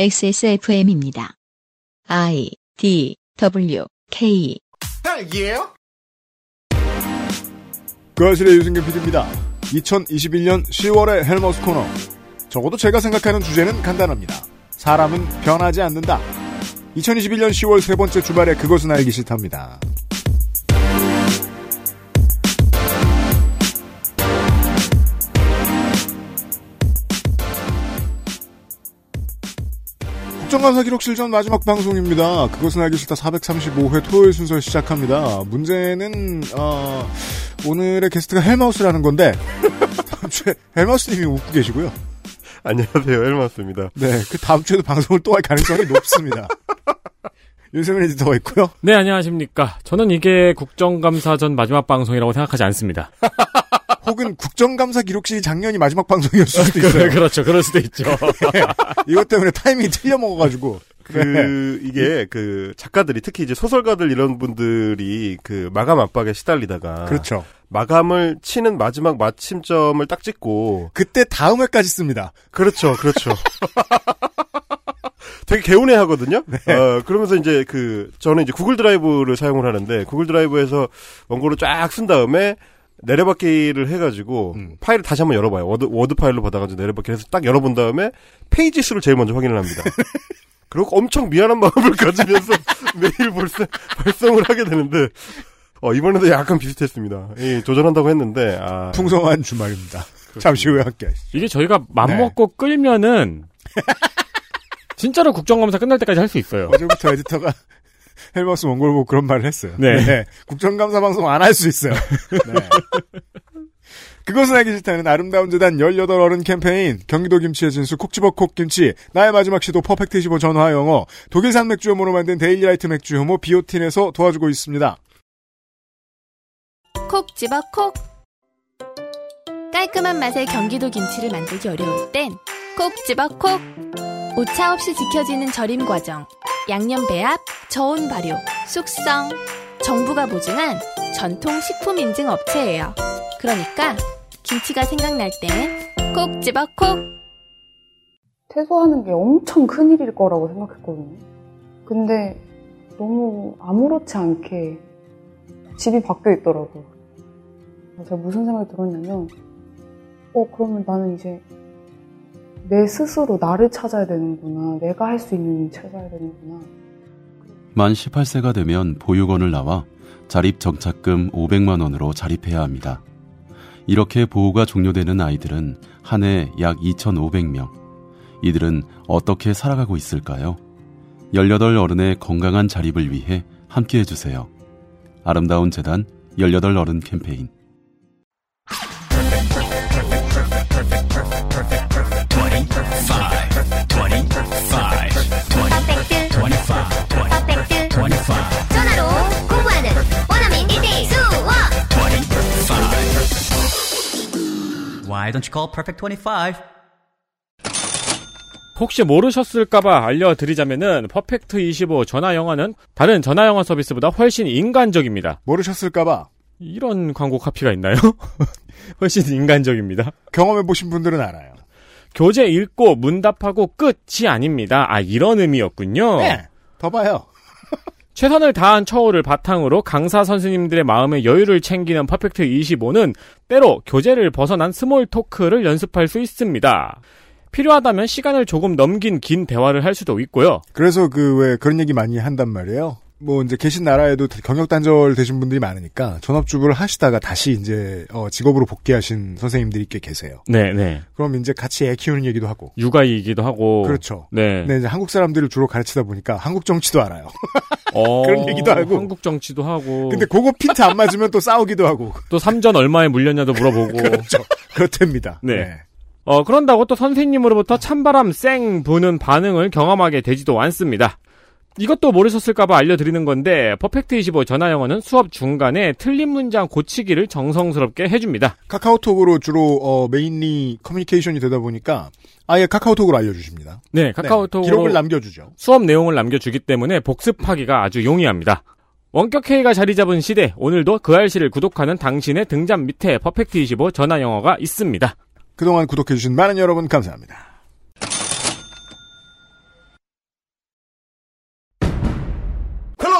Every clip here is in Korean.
XSFM입니다. I D W K 딸기예요? 그 아실의 유승균 PD입니다. 2021년 10월의 헬머스 코너. 적어도 제가 생각하는 주제는 간단합니다. 사람은 변하지 않는다. 2021년 10월 세 번째 주말에 그것은 알기 싫답니다. 국정감사 기록실 전 마지막 방송입니다. 그것은 알기 싫다 435회 토요일 순서 시작합니다. 문제는 어, 오늘의 게스트가 헬마우스라는 건데 다음 주에 헬마우스님이 웃고 계시고요. 안녕하세요, 엘마스입니다. 네, 그 다음 주에도 방송을 또 할 가능성이 높습니다. 윤세민 에디터가 있고요. 네, 안녕하십니까. 저는 이게 국정감사 전 마지막 방송이라고 생각하지 않습니다. 혹은 국정감사 기록실이 작년이 마지막 방송이었을 수도 있어요. 그렇죠. 그럴 수도 있죠. 이것 때문에 타이밍이 틀려 먹어가지고. 그, 네. 이게, 그, 작가들이, 특히 이제 소설가들 이런 분들이, 그, 마감 압박에 시달리다가. 그렇죠. 마감을 치는 마지막 마침점을 딱 찍고. 그때 다음 회까지 씁니다. 그렇죠, 그렇죠. 되게 개운해 하거든요? 네. 어, 그러면서 이제 그, 저는 이제 구글 드라이브를 사용을 하는데, 구글 드라이브에서 원고를 쫙 쓴 다음에, 내려받기를 해가지고, 음. 파일을 다시 한번 열어봐요. 워드, 워드 파일로 받아가지고 내려받기 해서 딱 열어본 다음에, 페이지 수를 제일 먼저 확인을 합니다. 그리고 엄청 미안한 마음을 가지면서 메일 벌써 발송을 하게 되는데, 어, 이번에도 약간 비슷했습니다. 예, 도전한다고 했는데, 아. 풍성한 주말입니다. 잠시 후에 함께 하시죠. 이게 저희가 맘먹고 네. 끌면은 진짜로 국정감사 끝날 때까지 할 수 있어요. 어제부터 에디터가 헬마우스 보고 그런 말을 했어요. 네. 국정감사 방송 안 할 수 있어요. 네. 그것은 알기 싫다는 아름다운 재단 18 어른 캠페인, 경기도 김치의 진수 콕집어 콕김치, 나의 마지막 시도 퍼펙트 25 전화 영어, 독일산 맥주 효모로 만든 데일리라이트 맥주 효모 비오틴에서 도와주고 있습니다. 콕 집어 콕 깔끔한 맛의 경기도 김치를 만들기 어려울 땐 콕 집어 콕 오차 없이 지켜지는 절임 과정 양념 배합, 저온 발효, 숙성 정부가 보증한 전통 식품 인증 업체예요 그러니까 김치가 생각날 땐 콕 집어 콕 퇴소하는 게 엄청 큰 일일 거라고 생각했거든요. 근데 너무 아무렇지 않게 집이 바뀌어 있더라고요. 제가 무슨 생각이 들었냐면, 어, 그러면 나는 이제 내 스스로 나를 찾아야 되는구나. 내가 할 수 있는 일 찾아야 되는구나. 만 18세가 되면 보육원을 나와 자립 정착금 500만 원으로 자립해야 합니다. 이렇게 보호가 종료되는 아이들은 한 해 약 2,500명. 이들은 어떻게 살아가고 있을까요? 18 어른의 건강한 자립을 위해 함께 해주세요. 아름다운 재단 18 어른 캠페인. Why don't you call Perfect 25? 혹시 모르셨을까봐 알려드리자면은 퍼펙트 25 전화 영어는 다른 전화 영어 서비스보다 훨씬 인간적입니다. 모르셨을까봐 이런 광고 카피가 있나요? 훨씬 인간적입니다. 경험해 보신 분들은 알아요. 교재 읽고 문답하고 끝이 아닙니다. 아, 이런 의미였군요. 네. 더 봐요. 최선을 다한 처우를 바탕으로 강사 선생님들의 마음의 여유를 챙기는 퍼펙트 25는 때로 교재를 벗어난 small talk를 연습할 수 있습니다. 필요하다면 시간을 조금 넘긴 긴 대화를 할 수도 있고요. 그래서 그 왜 그런 얘기 많이 한단 말이에요. 뭐 이제 계신 나라에도 경력 단절 되신 분들이 많으니까 전업주부를 하시다가 다시 이제 어, 직업으로 복귀하신 선생님들이 꽤 계세요. 네, 네. 그럼 이제 같이 애 키우는 얘기도 하고. 육아이기도 하고. 그렇죠. 네. 근데 이제 한국 사람들을 주로 가르치다 보니까 한국 정치도 알아요. 어, 그런 얘기도 하고. 한국 정치도 하고. 근데 그거 핀트 안 맞으면 또 싸우기도 하고. 또 삼전 얼마에 물렸냐도 물어보고. 그렇죠. 그렇답니다. 네. 어, 그런다고 또 선생님으로부터 찬바람 쌩 부는 반응을 경험하게 되지도 않습니다. 이것도 모르셨을까봐 알려드리는 건데, 퍼펙트 25 전화 영어는 수업 중간에 틀린 문장 고치기를 정성스럽게 해줍니다. 카카오톡으로 주로 어, mainly 커뮤니케이션이 되다 보니까 아예 카카오톡으로 알려주십니다. 네, 카카오톡으로 기록을 남겨주죠. 수업 내용을 남겨주기 때문에 복습하기가 아주 용이합니다. 원격 회의가 자리 잡은 시대, 오늘도 그알싫을 구독하는 당신의 등잔 밑에 퍼펙트 25 전화 영어가 있습니다. 그동안 구독해주신 많은 여러분 감사합니다.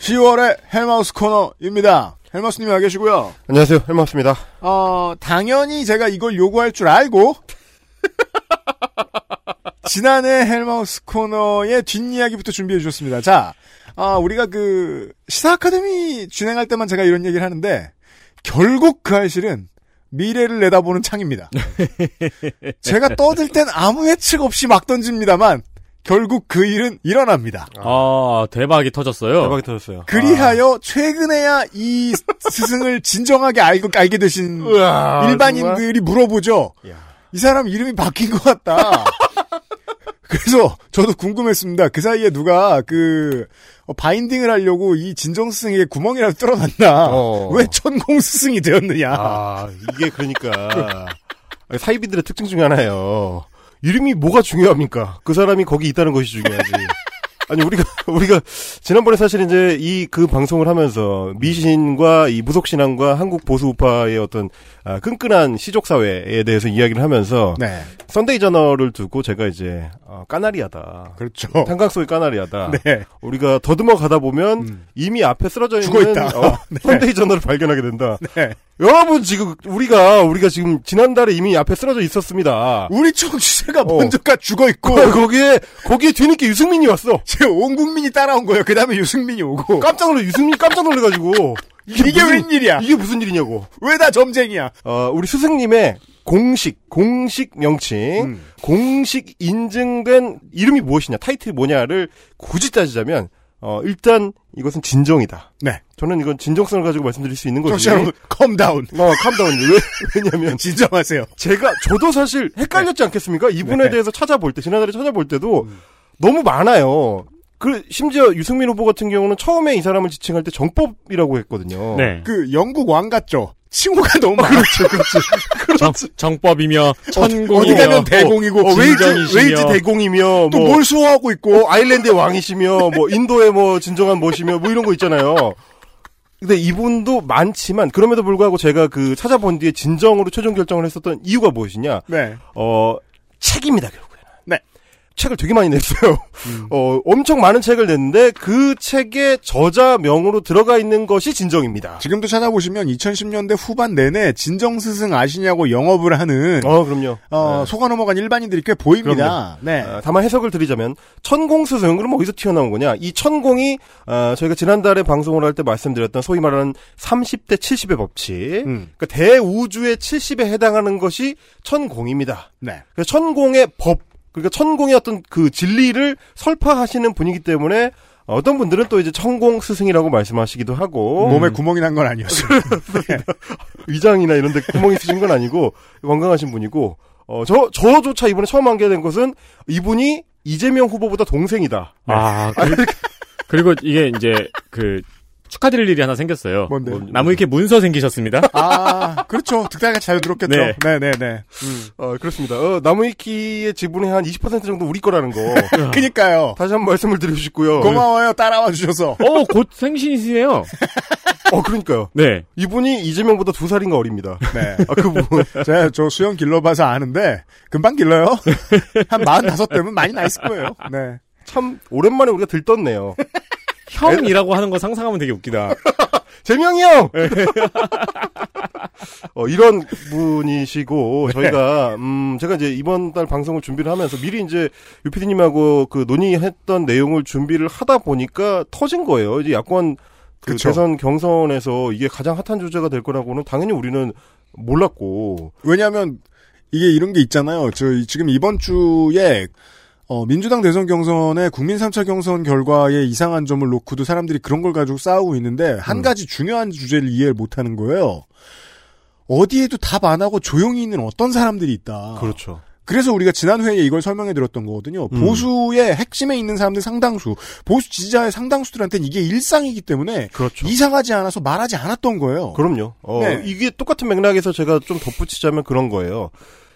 10월의 헬마우스 코너입니다. 헬마우스님이 와 계시고요. 안녕하세요 헬마우스입니다. 어, 당연히 제가 이걸 요구할 줄 알고 지난해 헬마우스 코너의 뒷이야기부터 준비해 주셨습니다. 자, 아, 우리가 그 시사 아카데미 진행할 때만 제가 이런 얘기를 하는데 결국 그 알실은 미래를 내다보는 창입니다. 제가 떠들 땐 아무 예측 없이 막 던집니다만 결국 그 일은 일어납니다. 아, 대박이 터졌어요. 대박이 터졌어요. 그리하여 최근에야 이 스승을 진정하게 알고 알게 되신 으아, 일반인들이 물어보죠. 야. 이 사람 이름이 바뀐 것 같다. 그래서 저도 궁금했습니다. 그 사이에 누가 그 어, binding을 하려고 이 진정 스승에게 구멍이라도 뚫어놨나? 어. 왜 천공 스승이 되었느냐? 아, 이게 그러니까 사이비들의 특징 중에 하나예요. 이름이 뭐가 중요합니까? 그 사람이 거기 있다는 것이 중요하지. 아니 우리가 우리가 지난번에 사실 이제 이 그 방송을 하면서 미신과 이 무속 신앙과 한국 보수 우파의 어떤 아, 끈끈한 시족 사회에 대해서 이야기를 하면서 네, 썬데이 저널을 두고 제가 이제 어, 카나리아다. 그렇죠. 탄광 속의 카나리아다. 네, 우리가 더듬어 가다 보면 음. 이미 앞에 쓰러져 있는 죽어있다. 어, 썬데이 저널을 발견하게 된다. 네. 여러분 지금 우리가 우리가 지금 지난달에 이미 앞에 쓰러져 있었습니다. 우리 청취자가 어. 먼저가 죽어 있고 거- 거기에 거기에 뒤늦게 유승민이 왔어. 제온 국민이 따라온 거예요. 그 다음에 유승민이 오고 깜짝 놀래 유승민이 깜짝 놀래가지고 이게, 무슨- 웬일이야? 이게 무슨 일이냐고. 왜 다 점쟁이야? 어 우리 스승님의 공식 공식 명칭 음. 공식 인증된 이름이 무엇이냐 타이틀이 뭐냐를 굳이 따지자면 어 일단 이것은 진정이다. 네, 저는 이건 진정성을 가지고 말씀드릴 수 있는 거지. 청취자 여러분, calm down. 어, calm down. 왜, 왜냐면, 진정하세요. 제가, 저도 사실 헷갈렸지 않겠습니까? 이분에 네. 대해서 찾아볼 때, 지난달에 찾아볼 때도 너무 많아요. 그, 심지어 유승민 후보 같은 경우는 처음에 이 사람을 지칭할 때 정법이라고 했거든요. 네. 그 영국 왕 같죠? 칭호가 너무 많아. 그렇죠, 그렇죠. 정, 법이며 천공이며 어디 가면 대공이고 어, 웨일즈, 진정이시며. 웨일즈 대공이며, 또 뭐, 뭘 수호하고 있고 어, 아일랜드의 왕이시며, 뭐, 인도의 뭐, 진정한 뭐시며, 뭐 이런 거 있잖아요. 근데 이분도 많지만, 그럼에도 불구하고 제가 그 찾아본 뒤에 진정으로 최종 결정을 했었던 이유가 무엇이냐, 네. 어, 책입니다. 네. 책을 되게 많이 냈어요. 어, 엄청 많은 책을 냈는데 그 책의 저자명으로 들어가 있는 것이 진정입니다. 지금도 찾아보시면 2010년대 후반 내내 진정 스승 아시냐고 영업을 하는 어, 그럼요. 어, 네. 속아 넘어간 일반인들이 꽤 보입니다. 네. 어, 다만 해석을 드리자면 천공 스승 그럼 어디서 튀어나온 거냐? 이 천공이 어, 저희가 지난달에 방송을 할 때 말씀드렸던 소위 말하는 30대 70의 법칙, 음. 그러니까 대우주의 70에 해당하는 것이 천공입니다. 네. 그래서 천공의 법, 그러니까 천공의 어떤 그 진리를 설파하시는 분이기 때문에 어떤 분들은 또 이제 천공 스승이라고 말씀하시기도 하고. 몸에 구멍이 난 건 아니었어요. 위장이나 이런 데 구멍이 있으신 건 아니고 건강하신 분이고. 어 저 저조차 이번에 처음 알게 된 것은 이분이 이재명 후보보다 동생이다. 아, 그리, 그리고 이게 이제 그 축하드릴 일이 하나 생겼어요. 뭔데? 나무 위키에 문서 생기셨습니다. 아, 그렇죠. 득달같이 잘 들었겠죠. 네. 네, 네, 네. 어 그렇습니다. 어, 나무위키의 지분의 한 20% 정도 우리 거라는 거 그니까요. 다시 한 번 말씀을 드리고 싶고요. 고마워요. 따라와 주셔서. 어, 곧 생신이시네요. 어 그러니까요. 네. 이분이 이재명보다 두 살인가 어립니다. 네. 아 그분 제가 저 수영 길러봐서 아는데, 금방 길러요. 한 45대면 많이 나 있을 거예요. 네. 참 오랜만에 우리가 들떴네요. 형이라고 하는 거 상상하면 되게 웃기다. 재명이 형! 어, 이런 분이시고, 저희가, 음, 제가 이제 이번 달 방송을 준비를 하면서 미리 이제 유피디님하고 그 논의했던 내용을 준비를 하다 보니까 터진 거예요. 이제 야권 그 그쵸. 대선 경선에서 이게 가장 핫한 주제가 될 거라고는 당연히 우리는 몰랐고, 왜냐하면 이게 이런 게 있잖아요. 저 지금 이번 주에 어, 민주당 대선 경선의 국민 3차 경선 결과의 이상한 점을 놓고도 사람들이 그런 걸 가지고 싸우고 있는데 한 음. 가지 중요한 주제를 이해를 못하는 거예요. 어디에도 답 안 하고 조용히 있는 어떤 사람들이 있다. 그렇죠. 그래서 우리가 지난 회에 이걸 설명해 드렸던 거거든요. 음. 보수의 핵심에 있는 사람들 상당수, 보수 지지자의 상당수들한테는 이게 일상이기 때문에 그렇죠. 이상하지 않아서 말하지 않았던 거예요. 그럼요. 어, 네. 이게 똑같은 맥락에서 제가 좀 덧붙이자면 그런 거예요.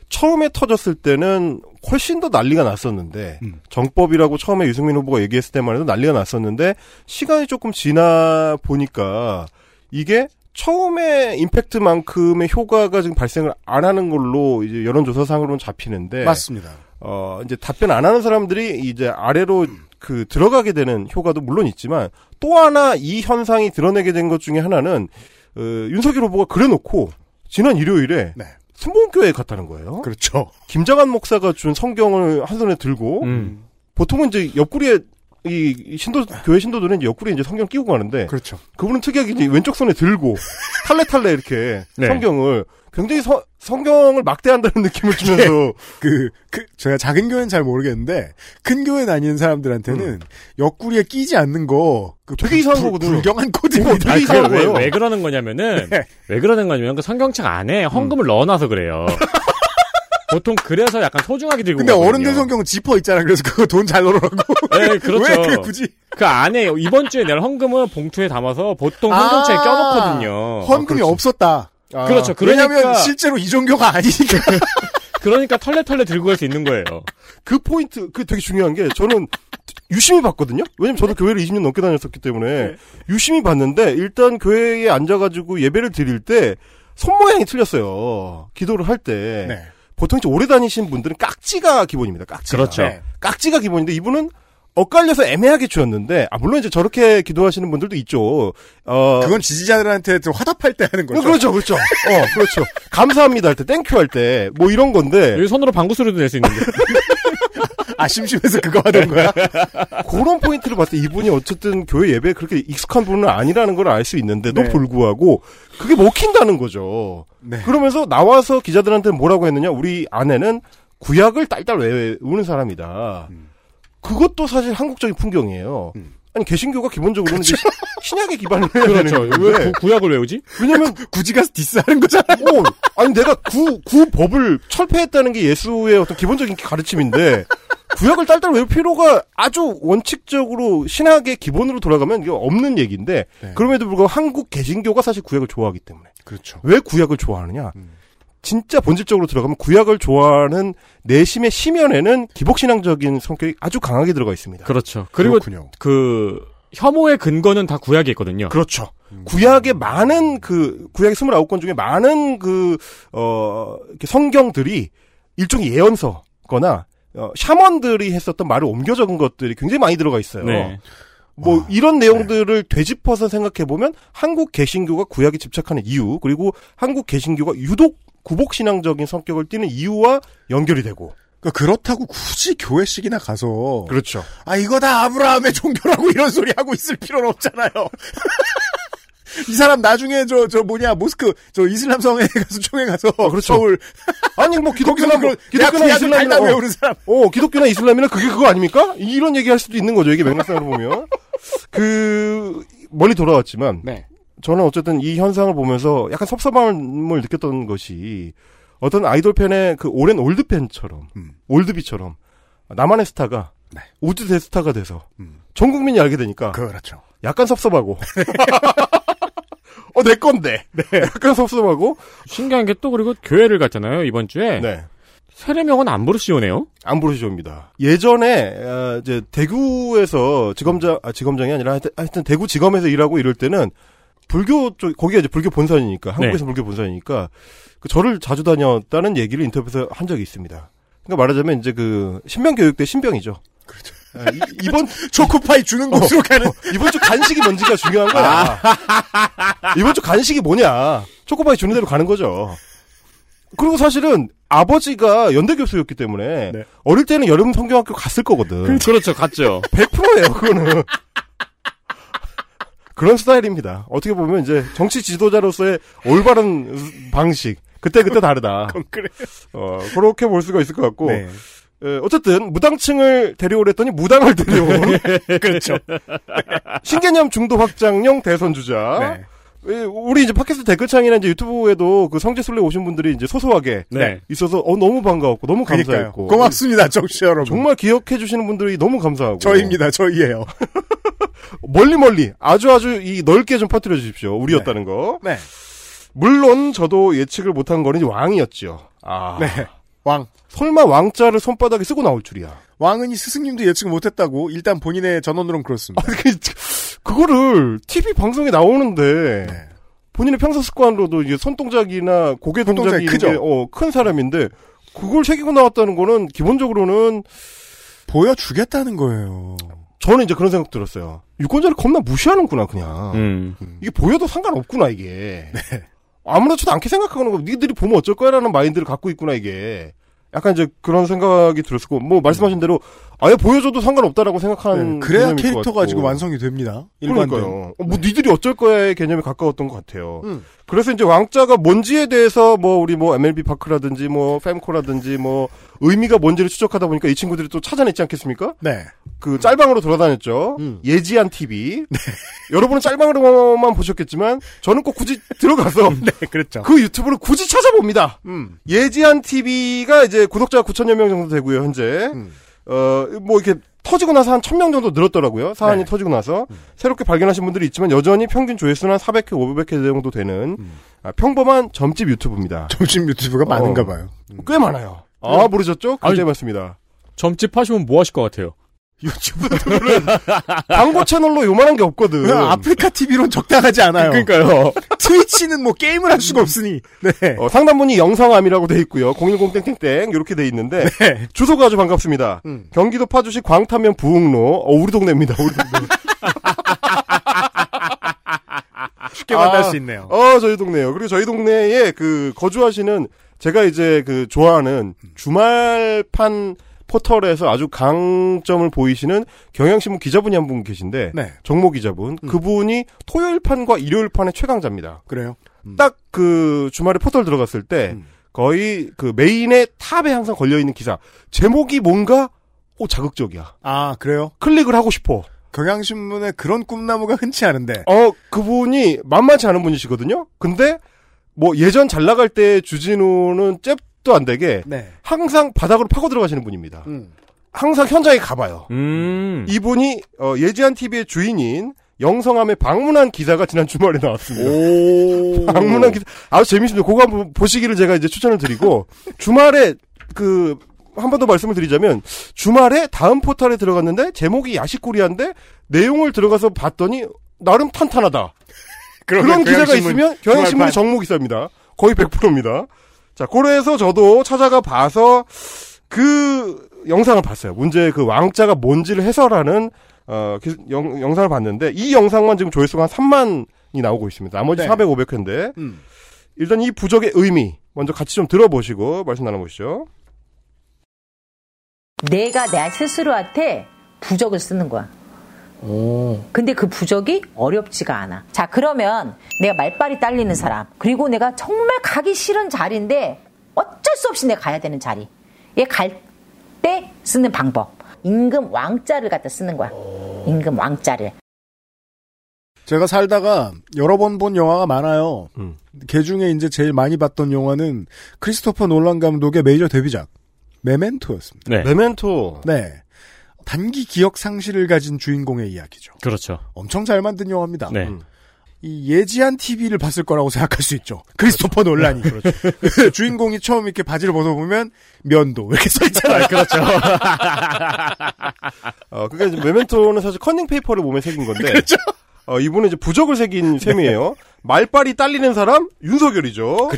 처음에 터졌을 때는 훨씬 더 난리가 났었는데 음. 정법이라고 처음에 유승민 후보가 얘기했을 때만 해도 난리가 났었는데 시간이 조금 지나 보니까 이게 처음에 임팩트만큼의 효과가 지금 발생을 안 하는 걸로 이제 여론조사상으로는 잡히는데 맞습니다. 어, 이제 답변 안 하는 사람들이 이제 아래로 그 들어가게 되는 효과도 물론 있지만 또 하나 이 현상이 드러내게 된 것 중에 하나는 어, 윤석열 후보가 그래놓고 지난 일요일에 네. 순복음교회에 갔다는 거예요. 그렇죠. 김장한 목사가 준 성경을 한 손에 들고 음. 보통은 이제 옆구리에 이, 이 신도 교회 신도들은 이제 옆구리에 이제 성경 끼고 가는데 그렇죠. 그분은 특이하게 이제 왼쪽 손에 들고 탈레탈레 이렇게 네. 성경을 굉장히 서- 성경을 막대한다는 느낌을 주면서 그, 그, 제가 작은 교회는 잘 모르겠는데, 큰 교회 다니는 사람들한테는 옆구리에 끼지 않는 거, 그 음. 되게 이상한 불- 거거든요. 불경한 어, 코드입니다. 아니, 이상한 왜, 거예요. 왜 그러는 거냐면은 네. 왜 그러는 거냐면 그 성경책 안에 헌금을 넣어놔서 그래요. 보통 그래서 약간 소중하게 들고 근데 가거든요. 어른들 성경은 지퍼 있잖아. 그래서 그거 돈 잘 넣으라고. 네, 그렇죠. 왜 굳이? 그 안에 이번 주에 낼 헌금은 봉투에 담아서 보통 성경책에 아, 껴놓거든요. 헌금이 없었다. 아, 그렇죠. 그러니까 왜냐면 실제로 이종교가 아니니까. 그러니까 털레털레 들고 갈 수 있는 거예요. 그 포인트, 그 되게 중요한 게 저는 유심히 봤거든요? 왜냐면 저도 교회를 20년 넘게 다녔었기 때문에 유심히 봤는데 일단 교회에 앉아가지고 예배를 드릴 때 손 모양이 틀렸어요. 기도를 할 때. 네. 보통 이제 오래 다니신 분들은 깍지가 기본입니다. 깍지가. 그렇죠. 네. 깍지가 기본인데 이분은 엇갈려서 애매하게 주었는데 아 물론 이제 저렇게 기도하시는 분들도 있죠. 어 그건 지지자들한테 좀 화답할 때 하는 거죠. 그렇죠, 그렇죠. 어, 그렇죠. 감사합니다 할 때, thank you 할 때, 뭐 이런 건데, 여기 손으로 방구 소리도 낼 수 있는데. 아, 심심해서 그거 하던 거야? 그런 포인트를 봤을 때 이분이 어쨌든 교회 예배에 그렇게 익숙한 분은 아니라는 걸 알 수 있는데도 네. 불구하고, 그게 먹힌다는 거죠. 네. 그러면서 나와서 기자들한테 뭐라고 했느냐, 우리 아내는 구약을 딸딸 외우는 사람이다. 그것도 사실 한국적인 풍경이에요. 음. 아니, 개신교가 기본적으로는 이제 신약에 기반을 해야 그렇죠. 되는 왜. 구, 구약을 외우지? 왜냐면 굳이 가서 디스하는 거잖아. 어, 아니 내가 구, 구 법을 철폐했다는 게 예수의 어떤 기본적인 가르침인데 구약을 딸딸 외울 필요가 아주 원칙적으로 신학의 기본으로 돌아가면 이게 없는 얘기인데 네. 그럼에도 불구하고 한국 개신교가 사실 구약을 좋아하기 때문에 그렇죠. 왜 구약을 좋아하느냐 음. 진짜 본질적으로 들어가면 구약을 좋아하는 내심의 심연에는 기복신앙적인 성격이 아주 강하게 들어가 있습니다. 그렇죠. 그리고 그렇군요. 그 혐오의 근거는 다 구약에 있거든요. 그렇죠. 구약의 많은 그 구약의 29권 중에 많은 그어 성경들이 일종의 예언서거나 어, 샤먼들이 했었던 말을 옮겨 적은 것들이 굉장히 많이 들어가 있어요. 네. 뭐 와, 이런 내용들을 되짚어서 생각해 보면 한국 개신교가 구약에 집착하는 이유 그리고 한국 개신교가 유독 구복 신앙적인 성격을 띠는 이유와 연결이 되고 그러니까 그렇다고 굳이 교회식이나 가서 그렇죠. 아 이거 다 아브라함의 종교라고 이런 소리 하고 있을 필요는 없잖아요. 이 사람 나중에 저 저 뭐냐 모스크 저 이슬람 성에 가서 총회 가서 그렇죠. 서울 아니 뭐 기독교나 뭐, 기독교나 기독교나 이슬람이나 이슬람이나 어, 외우는 사람 어, 기독교나 이슬람이나 그게 그거 아닙니까? 이런 얘기 할 수도 있는 거죠. 이게 맥락상으로 보면. 그, 멀리 돌아왔지만, 네. 저는 어쨌든 이 현상을 보면서 약간 섭섭함을 느꼈던 것이, 어떤 아이돌 팬의 그 오랜 old 팬처럼, 음. oldbie처럼, 나만의 스타가, 네. world 대스타가 돼서, 음. 전 국민이 알게 되니까, 그렇죠. 약간 섭섭하고, 어, 내 건데. 약간 섭섭하고, 신기한 게 또 그리고 교회를 갔잖아요 이번 주에 네. 세례명은 안부르시오네요. 안부르시오입니다. 예전에 어, 이제 대구에서 지검장 아 지검장이 아니라 하여튼, 하여튼 대구 지검에서 일하고 이럴 때는 불교 쪽 거기가 이제 불교 본산이니까 한국에서 불교 본산이니까 그 절을 자주 다녔다는 얘기를 인터뷰에서 한 적이 있습니다. 그러니까 말하자면 이제 그 신병 교육 때 신병이죠. 그렇죠. 이번 초코파이 주는 곳으로 가는 이번 주 간식이 뭔지가 중요한 거야. 이번 주 간식이 뭐냐. 초코바이 주는 대로 가는 거죠. 그리고 사실은 아버지가 연대 교수였기 때문에 네. 어릴 때는 여름 성경학교 갔을 거거든. 그렇죠, 갔죠. 100%예요, 그거는. 그런 스타일입니다. 어떻게 보면 이제 정치 지도자로서의 올바른 방식. 그때 그때 다르다. 그래. 어, 그렇게 볼 수가 있을 것 같고. 네. 에, 어쨌든 무당층을 데려오랬더니 무당을 데려온 그렇죠. 신개념 중도 확장형 대선 주자. 네. 예, 우리 이제 팟캐스트 댓글창이나 이제 유튜브에도 그 성지순례 오신 분들이 이제 소소하게 네. 있어서 어 너무 반가웠고 너무 그러니까요. 감사했고 고맙습니다, 정치 여러분. 정말 기억해 주시는 분들이 너무 감사하고 저입니다, 저희예요. 멀리 멀리 아주 아주 이 넓게 좀 퍼뜨려 주십시오. 우리였다는 거. 네. 물론 저도 예측을 못한 거는 왕이었죠. 아. 네. 왕. 설마 왕자를 손바닥에 쓰고 나올 줄이야. 왕은 이 스승님도 예측 못했다고 일단 본인의 전언으로는 그렇습니다. 아니, 그, 그거를 TV 방송에 나오는데 네. 본인의 평소 습관으로도 이제 손 동작이나 고개 손동작이 동작이 크죠? 어, 큰 사람인데 그걸 새기고 나왔다는 거는 기본적으로는 보여주겠다는 거예요. 저는 이제 그런 생각 들었어요. 유권자를 겁나 무시하는구나 그냥. 음. 이게 보여도 상관없구나 이게. 아무렇지도 않게 생각하는 거. 니들이 보면 어쩔 거야라는 마인드를 갖고 있구나 이게. 약간 이제 그런 생각이 들었고 뭐 말씀하신 대로 아예 보여줘도 상관없다라고 생각하는 네, 그래야 캐릭터. 가지고 완성이 됩니다. 일반적으로. 그러니까요. 어, 뭐 니들이 어쩔 거야의 개념에 가까웠던 것 같아요. 음. 그래서 이제 왕자가 뭔지에 대해서 뭐 우리 뭐 MLB 파크라든지 뭐 fem코라든지 뭐 의미가 뭔지를 추적하다 보니까 이 친구들이 또 찾아냈지 않겠습니까? 네. 그 짤방으로 돌아다녔죠. 음. 예지한 TV. 여러분은 짤방으로만 보셨겠지만 저는 꼭 굳이 들어가서 네, 그랬죠. 그 유튜브를 굳이 찾아봅니다. 음. 예지한 TV가 이제 구독자 9천여 명 정도 되고요, 현재. 음. 어, 뭐 이렇게 터지고 나서 한 1000명 정도 늘었더라고요. 사안이 네. 터지고 나서. 새롭게 발견하신 분들이 있지만 여전히 평균 조회수는 한 400회, 500회 정도 되는 음. 아, 평범한 점집 유튜브입니다. 점심 유튜브가 많은가 어. 봐요. 꽤 많아요. 아, 모르셨죠? 굉장히 아니, 많습니다. 점집 하시면 뭐 하실 것 같아요? 유튜브들은 광고 채널로 요만한 게 없거든. 아프리카 TV론 적당하지 않아요. 그러니까요. 트위치는 뭐 게임을 할 수가 없으니. 네. 어, 상단문이 영상암이라고 돼 있고요. 010땡땡땡 이렇게 돼 있는데 네. 주소가 아주 반갑습니다. 음. 경기도 파주시 광탄면 부흥로 어, 우리 동네입니다. 우리 동네. 쉽게 만날 아, 수 있네요. 어 저희 동네요. 그리고 저희 동네에 그 거주하시는 제가 이제 그 좋아하는 주말판 포털에서 아주 강점을 보이시는 경향신문 기자분이 한 분 계신데 네. 정모 기자분 그분이 토요일판과 일요일판의 최강자입니다. 그래요. 음. 딱그 주말에 포털 들어갔을 때 음. 거의 그 메인의 탑에 항상 걸려 있는 기사 제목이 뭔가 오 자극적이야. 아, 그래요? 클릭을 하고 싶어. 경향신문에 그런 꿈나무가 흔치 않은데. 어 그분이 만만치 않은 분이시거든요. 근데 뭐 예전 잘 나갈 때 주진우는 잽 도 안 되게 네. 항상 바닥으로 파고 들어가시는 분입니다. 음. 항상 현장에 가봐요. 음. 이분이 어, 예지한 TV의 주인인 영성함에 방문한 기사가 지난 주말에 나왔습니다. 오. 방문한 기사 아주 재밌습니다. 그거 한번 보시기를 제가 이제 추천을 드리고 주말에 그 한 번 더 말씀을 드리자면 주말에 다음 포털에 들어갔는데 제목이 야식코리아인데 내용을 들어가서 봤더니 나름 탄탄하다. 그런 기사가 경향신문 있으면. 경향신문의 정모 기사입니다. 거의 100%입니다. 자, 그래서 저도 찾아가 봐서 그 영상을 봤어요. 문제 그 왕자가 뭔지를 해설하는 어, 기- 영, 영상을 봤는데 이 영상만 지금 조회수가 한 3만이 나오고 있습니다. 나머지 네. 400, 500회인데 음. 일단 이 부적의 의미 먼저 같이 좀 들어보시고 말씀 나눠보시죠. 내가 내 스스로한테 부적을 쓰는 거야. 근데 그 부적이 어렵지가 않아. 자, 그러면 내가 말빨이 딸리는 사람, 그리고 내가 정말 가기 싫은 자리인데 어쩔 수 없이 내가 가야 되는 자리. 얘 갈 때 쓰는 방법. 임금 왕자를 갖다 쓰는 거야. 임금 왕자를. 제가 살다가 여러 번 본 영화가 많아요. 음. 그 중에 이제 제일 많이 봤던 영화는 크리스토퍼 놀란 감독의 메이저 데뷔작 메멘토였습니다. 네. 메멘토. 네. 단기 기억 상실을 가진 주인공의 이야기죠. 그렇죠. 엄청 잘 만든 영화입니다. 네. 음. 이 예지한 TV를 봤을 거라고 생각할 수 있죠. 크리스토퍼 놀란이. 주인공이 처음 이렇게 바지를 벗어보면 면도 이렇게 써있잖아요. 그렇죠. 어, 그러니까 이제 메멘토는 사실 컨닝 페이퍼를 몸에 새긴 건데. 어, 이분은 이제 부적을 새긴 셈이에요. 말빨이 딸리는 사람 윤석열이죠.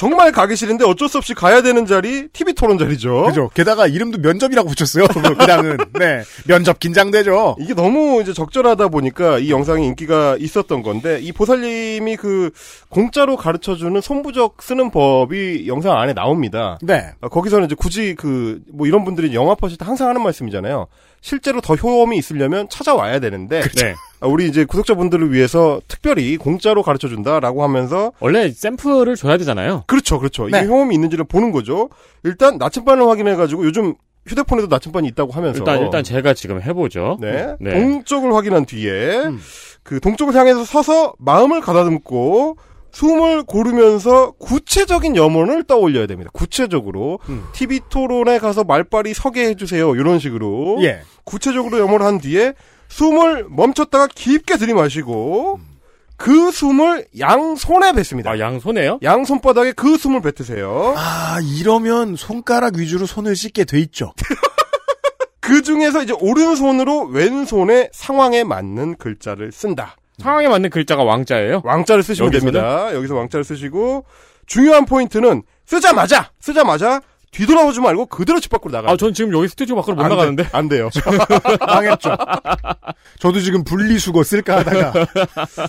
정말 가기 싫은데 어쩔 수 없이 가야 되는 자리 TV 토론 자리죠. 그죠. 게다가 이름도 면접이라고 붙였어요. 그 당은. 네. 면접 긴장되죠. 이게 너무 이제 적절하다 보니까 이 영상이 인기가 있었던 건데 이 보살님이 그 공짜로 가르쳐주는 손부적 쓰는 법이 영상 안에 나옵니다. 네. 어, 거기서는 이제 굳이 그 뭐 이런 분들이 영화 퍼실 때 항상 하는 말씀이잖아요. 실제로 더 효험이 있으려면 찾아와야 되는데 네. 아, 우리 이제 구독자분들을 위해서 특별히 공짜로 가르쳐 준다라고 하면서 원래 샘플을 줘야 되잖아요. 그렇죠, 그렇죠. 네. 이게 효험이 있는지를 보는 거죠. 일단 나침반을 확인해 가지고 요즘 휴대폰에도 나침반이 있다고 하면서 일단 일단 제가 지금 해보죠. 네. 네. 동적을 확인한 뒤에 음. 그 동쪽을 향해서 서서 마음을 가다듬고 숨을 고르면서 구체적인 염원을 떠올려야 됩니다. 구체적으로 음. TV 토론에 가서 말빨이 서게 해주세요. 이런 식으로 예. 구체적으로 염원을 한 뒤에 숨을 멈췄다가 깊게 들이마시고 그 숨을 양손에 뱉습니다. 아, 양손에요? 양손바닥에 그 숨을 뱉으세요. 아, 이러면 손가락 위주로 손을 씻게 돼 있죠. 그 중에서 이제 오른손으로 왼손의 상황에 맞는 글자를 쓴다. 상황에 맞는 글자가 왕자예요? 왕자를 쓰시면 여기서는? 됩니다. 여기서 왕자를 쓰시고 중요한 포인트는 쓰자마자 쓰자마자 뒤돌아오지 말고 그대로 집 밖으로 나가요. 아, 전 지금 여기 스튜디오 밖으로 못안 돼, 나가는데. 안 돼요. 망했죠. 저도 지금 분리수거 쓸까 하다가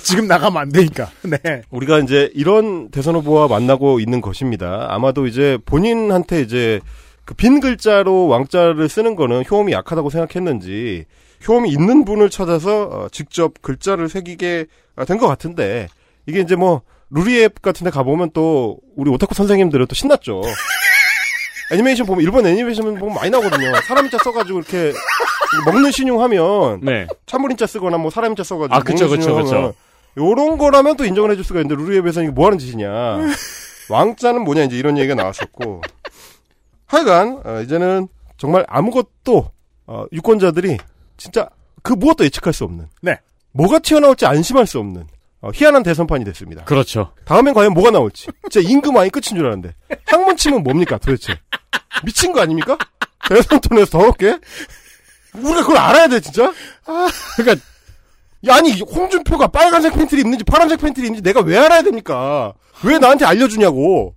지금 나가면 안 되니까. 네. 우리가 이제 이런 대선 후보와 만나고 있는 것입니다. 아마도 이제 본인한테 이제 그 빈 글자로 왕자를 쓰는 거는 효험이 약하다고 생각했는지 효험이 있는 분을 찾아서 어, 직접 글자를 새기게 된 것 같은데 이게 이제 뭐 루리앱 같은 데 가보면 또 우리 오타쿠 선생님들은 또 신났죠. 애니메이션 보면 일본 애니메이션 보면 많이 나오거든요. 사람자 써가지고 이렇게 먹는 신용 하면 네. 참물인자 쓰거나 뭐 사람인자 써가지고 아, 그쵸, 그쵸, 그쵸. 요런 거라면 또 인정을 해줄 수가 있는데 루리앱에서 이게 뭐 하는 짓이냐. 왕자는 뭐냐 이제 이런 얘기가 나왔었고. 하여간 어, 이제는 정말 아무것도 어, 유권자들이 진짜 그 무엇도 예측할 수 없는. 네. 뭐가 튀어나올지 안심할 수 없는 어, 희한한 대선판이 됐습니다. 그렇죠. 다음엔 과연 뭐가 나올지. 진짜 임금 왕이 끝인 줄 알았는데. 항문침은 뭡니까 도대체? 미친 거 아닙니까? 대선턴에서 더럽게? 우리가 그걸 알아야 돼 진짜? 그러니까 야, 아니 홍준표가 빨간색 팬티를 입는지 파란색 팬티를 입는지 내가 왜 알아야 됩니까? 왜 나한테 알려주냐고.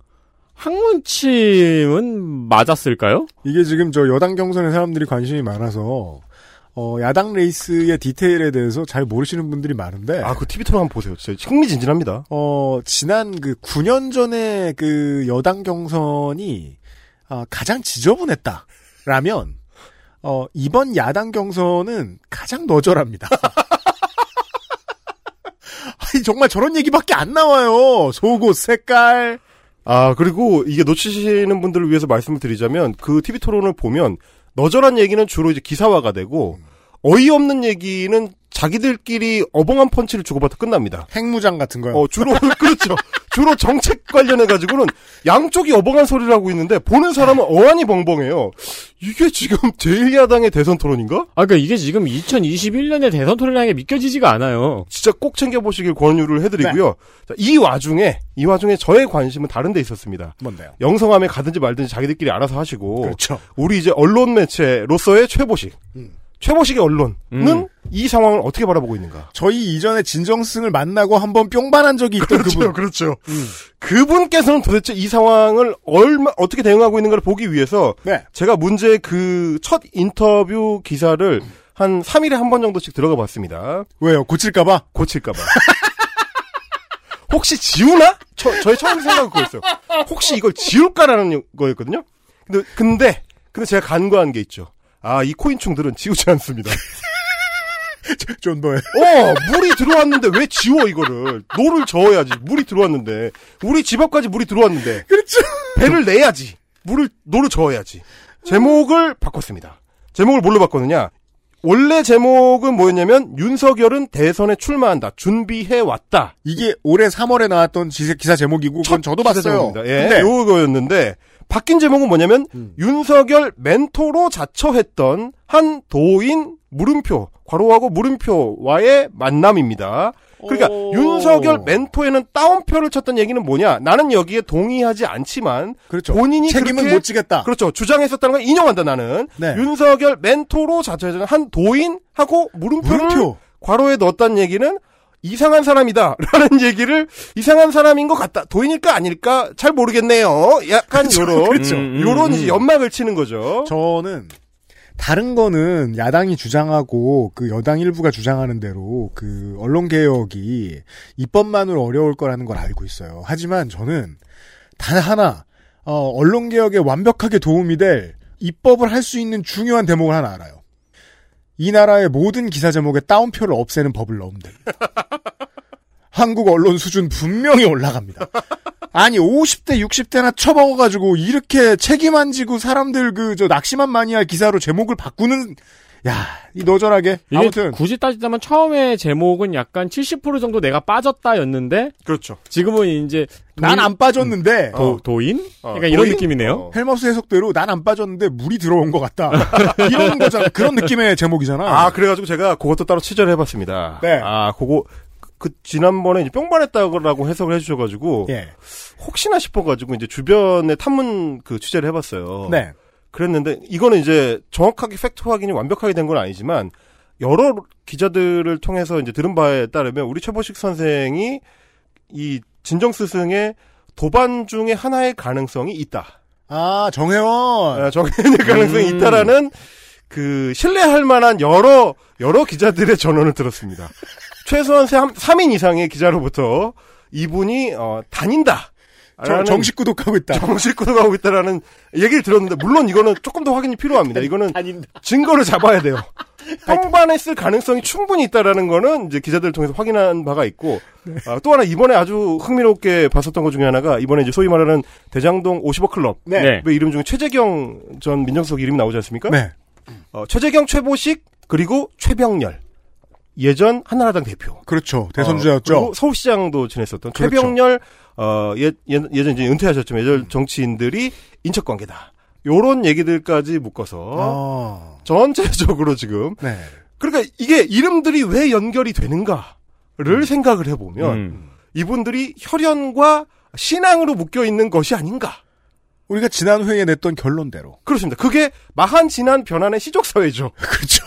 항문침은 맞았을까요? 이게 지금 저 여당 경선에 사람들이 관심이 많아서 어, 야당 레이스의 디테일에 대해서 잘 모르시는 분들이 많은데 아, 그 TV 토론 한번 보세요. 진짜 흥미진진합니다. 어, 지난 그 9년 전에 그 여당 경선이 아, 가장 지저분했다 라면 어, 이번 야당 경선은 가장 너절합니다. 아니 정말 저런 얘기밖에 안 나와요. 속옷 색깔. 아, 그리고 이게 놓치시는 분들을 위해서 말씀을 드리자면 그 TV 토론을 보면 너절한 얘기는 주로 이제 기사화가 되고 어이없는 얘기는 자기들끼리 어벙한 펀치를 주고받아 끝납니다. 핵무장 같은 거요. 어, 주로, 그렇죠. 주로 정책 관련해 가지고는 양쪽이 어벙한 소리를 하고 있는데 보는 사람은 어안이 벙벙해요. 이게 지금 제1야당의 대선 토론인가? 아, 그러니까 이게 지금 2021년의 대선 토론이라는 게 믿겨지지가 않아요. 진짜 꼭 챙겨 보시길 권유를 해 드리고요. 네. 자, 이 와중에, 이 와중에 저의 관심은 다른 데 있었습니다. 뭔데요? 영성함에 가든지 말든지 자기들끼리 알아서 하시고. 그렇죠. 우리 이제 언론 매체로서의 최보식. 음. 최보식의 언론은 음. 이 상황을 어떻게 바라보고 있는가? 저희 이전에 진정승을 만나고 한번 뿅반한 적이 있던 그분 그렇죠. 음. 그분께서는 도대체 이 상황을 얼마 어떻게 대응하고 있는가를 보기 위해서 네. 제가 문제 그 첫 인터뷰 기사를 한 3일에 한 번 정도씩 들어가 봤습니다. 왜요? 고칠까봐? 고칠까봐. 혹시 지우나? 저, 저의 처음 생각은 그거였어요. 혹시 이걸 지울까라는 거였거든요? 근데, 근데, 근데 제가 간과한 게 있죠. 아, 이 코인충들은 지우지 않습니다. 좀 더해. 어, 물이 들어왔는데 왜 지워, 이거를. 노를 저어야지. 물이 들어왔는데. 우리 집 앞까지 물이 들어왔는데. 그렇죠. 배를 내야지. 물을, 노를 저어야지. 제목을 바꿨습니다. 제목을 뭘로 바꿨느냐? 원래 제목은 뭐였냐면, 윤석열은 대선에 출마한다. 준비해 왔다. 이게 올해 3월에 나왔던 기사, 기사 제목이고 그건 저도 봤어요. 제목입니다. 예, 근데 요거였는데, 바뀐 제목은 뭐냐면, 음. 윤석열 멘토로 자처했던 한 도인 물음표, 괄호하고 물음표와의 만남입니다. 그러니까 오. 윤석열 멘토에는 따옴표를 쳤던 얘기는 뭐냐? 나는 여기에 동의하지 않지만 그렇죠. 본인이 책임은 못 지겠다. 그렇죠. 주장했었다는 걸 인정한다 나는. 네. 윤석열 멘토로 자처했던 한 도인하고 물음표를 물음표. 괄호에 넣었다는 얘기는 이상한 사람이다. 라는 얘기를 이상한 사람인 것 같다. 도인일까 아닐까 잘 모르겠네요. 약간 요런 그렇죠. 음, 음, 요런 음. 이제 연막을 치는 거죠. 저는 다른 거는 야당이 주장하고 그 여당 일부가 주장하는 대로 그 언론 개혁이 입법만으로 어려울 거라는 걸 알고 있어요. 하지만 저는 단 하나 어, 언론 개혁에 완벽하게 도움이 될 입법을 할 수 있는 중요한 대목을 하나 알아요. 이 나라의 모든 기사 제목에 따옴표를 없애는 법을 넣으면 됩니다. 한국 언론 수준 분명히 올라갑니다. 아니 50대 60대나 처먹어가지고 이렇게 책임 안 지고 사람들 그 저 낚시만 많이 할 기사로 제목을 바꾸는 야, 이 너절하게. 아무튼. 굳이 따지자면 처음에 제목은 약간 70% 정도 내가 빠졌다였는데 그렇죠. 지금은 이제 난 안 빠졌는데. 도, 도인? 어, 그러니까 이런 도인? 느낌이네요. 어. 헬마우스 해석대로 난 안 빠졌는데 물이 들어온 것 같다. 이런 거잖아. 그런 느낌의 제목이잖아. 아, 그래가지고 제가 그것도 따로 취재를 해봤습니다. 네. 아, 그거, 그, 지난번에 이제 뿅반했다고 해석을 해주셔가지고, 예. 혹시나 싶어가지고 이제 주변에 탐문 그 취재를 해봤어요. 네. 그랬는데, 이거는 이제 정확하게 팩트 확인이 완벽하게 된 건 아니지만, 여러 기자들을 통해서 이제 들은 바에 따르면, 우리 최보식 선생이 이 진정 스승의 도반 중에 하나의 가능성이 있다. 아, 정혜원. 아, 정해낼 가능성이 음. 있다라는 그 신뢰할 만한 여러 여러 기자들의 전언을 들었습니다. 최소한 3, 인 이상의 기자로부터 이분이 어, 다닌다. 정, 정식 구독하고 있다. 정식 구독하고 있다라는 얘기를 들었는데 물론 이거는 조금 더 확인이 필요합니다. 이거는 증거를 잡아야 돼요. 평반했을 가능성이 충분히 있다라는 거는 이제 기자들 을 통해서 확인한 바가 있고 아, 또 하나 이번에 아주 흥미롭게 봤었던 것 중에 하나가 이번에 이제 소위 말하는 대장동 50억 클럽 네. 네. 그 이름 중에 최재경 전 민정수석 이름이 나오지 않습니까? 네. 어, 최재경, 최보식 그리고 최병렬 예전 한나라당 대표. 그렇죠. 어, 대선주자였죠. 그리고 서울시장도 지냈었던 그렇죠. 최병렬 어, 예, 예, 예 전 이제 은퇴하셨지만 예전 정치인들이 인척 관계다. 요런 얘기들까지 묶어서 아. 전체적으로 지금 네. 그러니까 이게 이름들이 왜 연결이 되는가를 생각을 해보면 음. 이분들이 혈연과 신앙으로 묶여 있는 것이 아닌가. 우리가 지난 회에 냈던 결론대로. 그렇습니다. 그게 마한 지난 변환의 시족 사회죠. 그렇죠.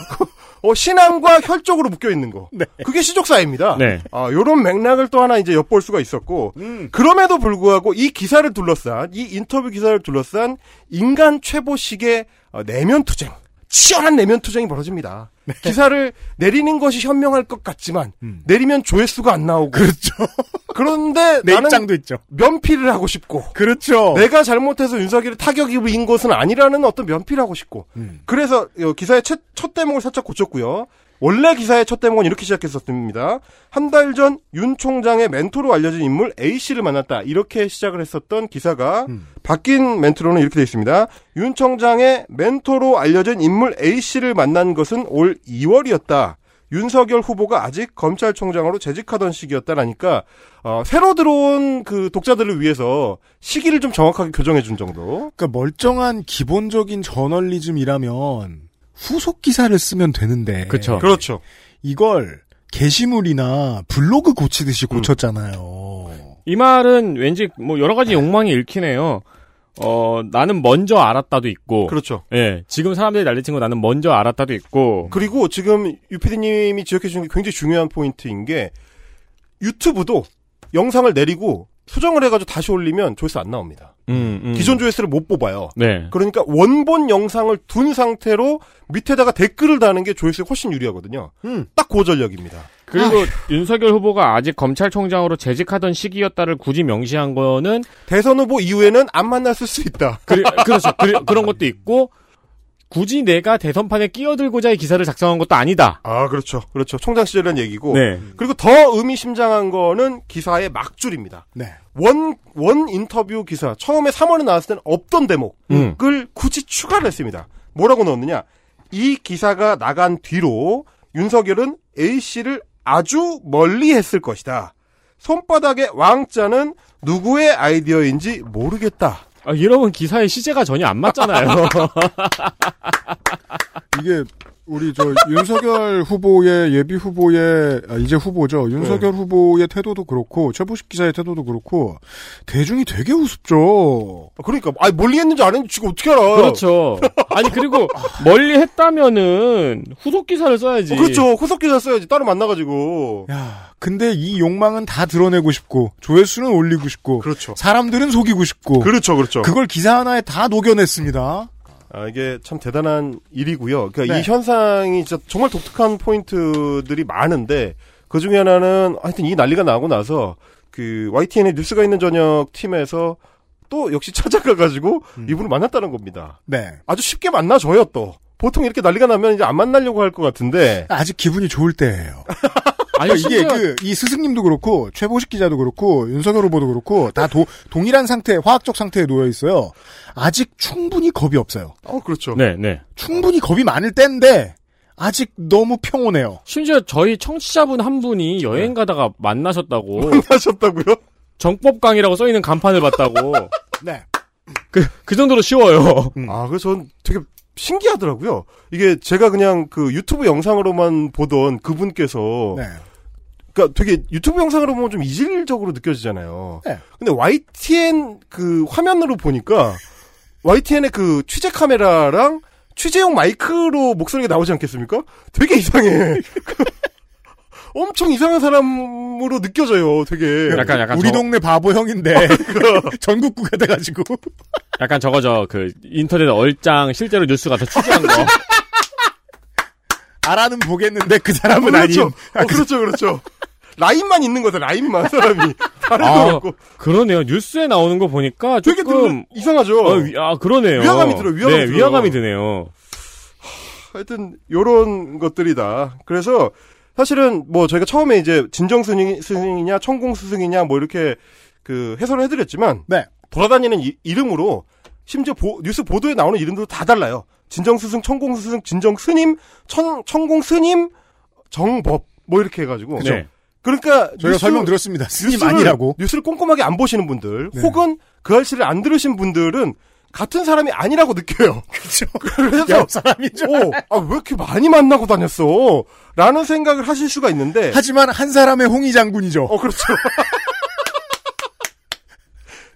어, 신앙과 혈족으로 묶여 있는 거. 네. 그게 시족 사회입니다. 네. 아, 요런 맥락을 또 하나 이제 엿볼 수가 있었고, 음. 그럼에도 불구하고 이 기사를 둘러싼, 이 인터뷰 기사를 둘러싼 인간 최보식의 어, 내면 투쟁, 치열한 내면 투쟁이 벌어집니다. 기사를 내리는 것이 현명할 것 같지만, 네. 음. 내리면 조회수가 안 나오고, 그렇죠. 그런데 내 나는 입장도 있죠. 면피를 하고 싶고, 그렇죠. 내가 잘못해서 윤석열이 타격이 입은 것은 아니라는 어떤 면피를 하고 싶고, 음. 그래서 어, 기사의 첫, 첫 대목을 살짝 고쳤고요. 원래 기사의 첫 대목은 이렇게 시작했었습니다. 한 달 전 윤 총장의 멘토로 알려진 인물 A 씨를 만났다. 이렇게 시작을 했었던 기사가 음. 바뀐 멘트로는 이렇게 되어 있습니다. 윤 총장의 멘토로 알려진 인물 A 씨를 만난 것은 올 2월이었다. 윤석열 후보가 아직 검찰총장으로 재직하던 시기였다라니까 어, 새로 들어온 그 독자들을 위해서 시기를 좀 정확하게 교정해 준 정도. 그러니까 멀쩡한 기본적인 저널리즘이라면 후속 기사를 쓰면 되는데. 그쵸. 그렇죠. 이걸 게시물이나 블로그 고치듯이 고쳤잖아요. 이 말은 왠지 뭐 여러 가지 욕망이 읽히네요. 어, 나는 먼저 알았다도 있고. 그렇죠. 예. 지금 사람들이 난리친 거 나는 먼저 알았다도 있고. 그리고 지금 유피디님이 지적해 주는 게 굉장히 중요한 포인트인 게 유튜브도 영상을 내리고 수정을 해가지고 다시 올리면 조회수 안 나옵니다. 음, 음. 기존 조회수를 못 뽑아요. 네. 그러니까 원본 영상을 둔 상태로 밑에다가 댓글을 다는 게 조회수에 훨씬 유리하거든요. 음. 딱 고전력입니다. 그리고 윤석열 후보가 아직 검찰총장으로 재직하던 시기였다를 굳이 명시한 거는 대선 후보 이후에는 안 만났을 수 있다. 그리, 그렇죠. 그리, 그런 것도 있고 굳이 내가 대선판에 끼어들고자 이 기사를 작성한 것도 아니다. 아, 그렇죠. 그렇죠. 총장 시절이라는 얘기고. 네. 그리고 더 의미심장한 거는 기사의 막줄입니다. 네. 원, 원 인터뷰 기사. 처음에 3월에 나왔을 때는 없던 대목을 음. 굳이 추가를 했습니다. 뭐라고 넣었느냐. 이 기사가 나간 뒤로 윤석열은 A씨를 아주 멀리 했을 것이다. 손바닥의 왕자는 누구의 아이디어인지 모르겠다. 아, 이러면 기사의 시제가 전혀 안 맞잖아요. 이게 우리 저 윤석열 후보의 예비 후보의 아, 이제 후보죠. 윤석열 후보의 태도도 그렇고 최보식 기자의 태도도 그렇고 대중이 되게 우습죠. 그러니까, 아 멀리 했는지 안 했는지 지금 어떻게 알아? 그렇죠. 아니 그리고 멀리 했다면은 후속 기사를 써야지. 어, 그렇죠. 후속 기사 써야지. 따로 만나가지고. 야, 근데 이 욕망은 다 드러내고 싶고 조회수는 올리고 싶고 그렇죠. 사람들은 속이고 싶고 그렇죠, 그렇죠. 그걸 기사 하나에 다 녹여냈습니다. 아, 이게 참 대단한 일이고요. 그러니까 네. 이 현상이 진짜 정말 독특한 포인트들이 많은데 그 중에 하나는 하여튼 이 난리가 나고 나서 그 YTN의 뉴스가 있는 저녁 팀에서 또 역시 찾아가가지고 이분을 만났다는 겁니다. 네. 아주 쉽게 만나줘요 또. 보통 이렇게 난리가 나면 이제 안 만나려고 할 것 같은데 아직 기분이 좋을 때예요. 아니 그러니까 이게 그 이 스승님도 그렇고 최보식 기자도 그렇고 윤석열 후보도 그렇고 다 도- 동일한 상태, 화학적 상태에 놓여 있어요. 아직 충분히 겁이 없어요. 어 그렇죠. 네, 네. 충분히 겁이 많을 때인데 아직 너무 평온해요. 심지어 저희 청취자분 한 분이 여행 가다가 만나셨다고. 만나셨다고요? 정법강이라고 써있는 간판을 봤다고. 네. 그, 그 정도로 쉬워요. 아, 그래서 전 되게 신기하더라고요. 이게 제가 그냥 그 유튜브 영상으로만 보던 그분께서 네. 그러니까 되게 유튜브 영상으로 보면 좀 이질적으로 느껴지잖아요. 네. 근데 YTN 그 화면으로 보니까 YTN의 그 취재 카메라랑 취재용 마이크로 목소리가 나오지 않겠습니까? 되게 이상해. 엄청 이상한 사람으로 느껴져요. 되게. 약간, 약간. 우리 저- 동네 바보 형인데 전국구가 돼가지고 약간 저거 저그 인터넷 얼짱 실제로 뉴스 가서 취재한 거. 알아는 보겠는데 그 사람은 그렇죠. 아닌. 어, 그렇죠, 그렇죠. 라인만 있는 거죠, 라인만 사람이. 다른 거 아, 없고. 그러네요. 뉴스에 나오는 거 보니까 되게 조금 들- 이상하죠. 어, 위- 아 그러네요. 위화감이 들어요, 위화감이 네, 들어요. 위화감이 드네요. 하여튼 요런 것들이다. 그래서 사실은 뭐 저희가 처음에 이제 진정 스승, 스승이냐 천공 스승이냐 뭐 이렇게 그 해설을 해드렸지만 네. 돌아다니는 이, 이름으로 심지어 보- 뉴스 보도에 나오는 이름도 다 달라요. 진정 스승, 천공 스승, 진정 스님, 천, 천공 스님, 정법 뭐 이렇게 해가지고. 네. 그러니까 저희가 뉴스- 설명드렸습니다. 스님 뉴스를, 아니라고. 뉴스를 꼼꼼하게 안 보시는 분들 네. 혹은 그 알씨를 안 들으신 분들은 같은 사람이 아니라고 느껴요. 그렇죠. 그래서 옆 사람이죠. 오, 아, 왜 이렇게 많이 만나고 다녔어? 라는 생각을 하실 수가 있는데. 하지만 한 사람의 홍희 장군이죠. 어, 그렇죠.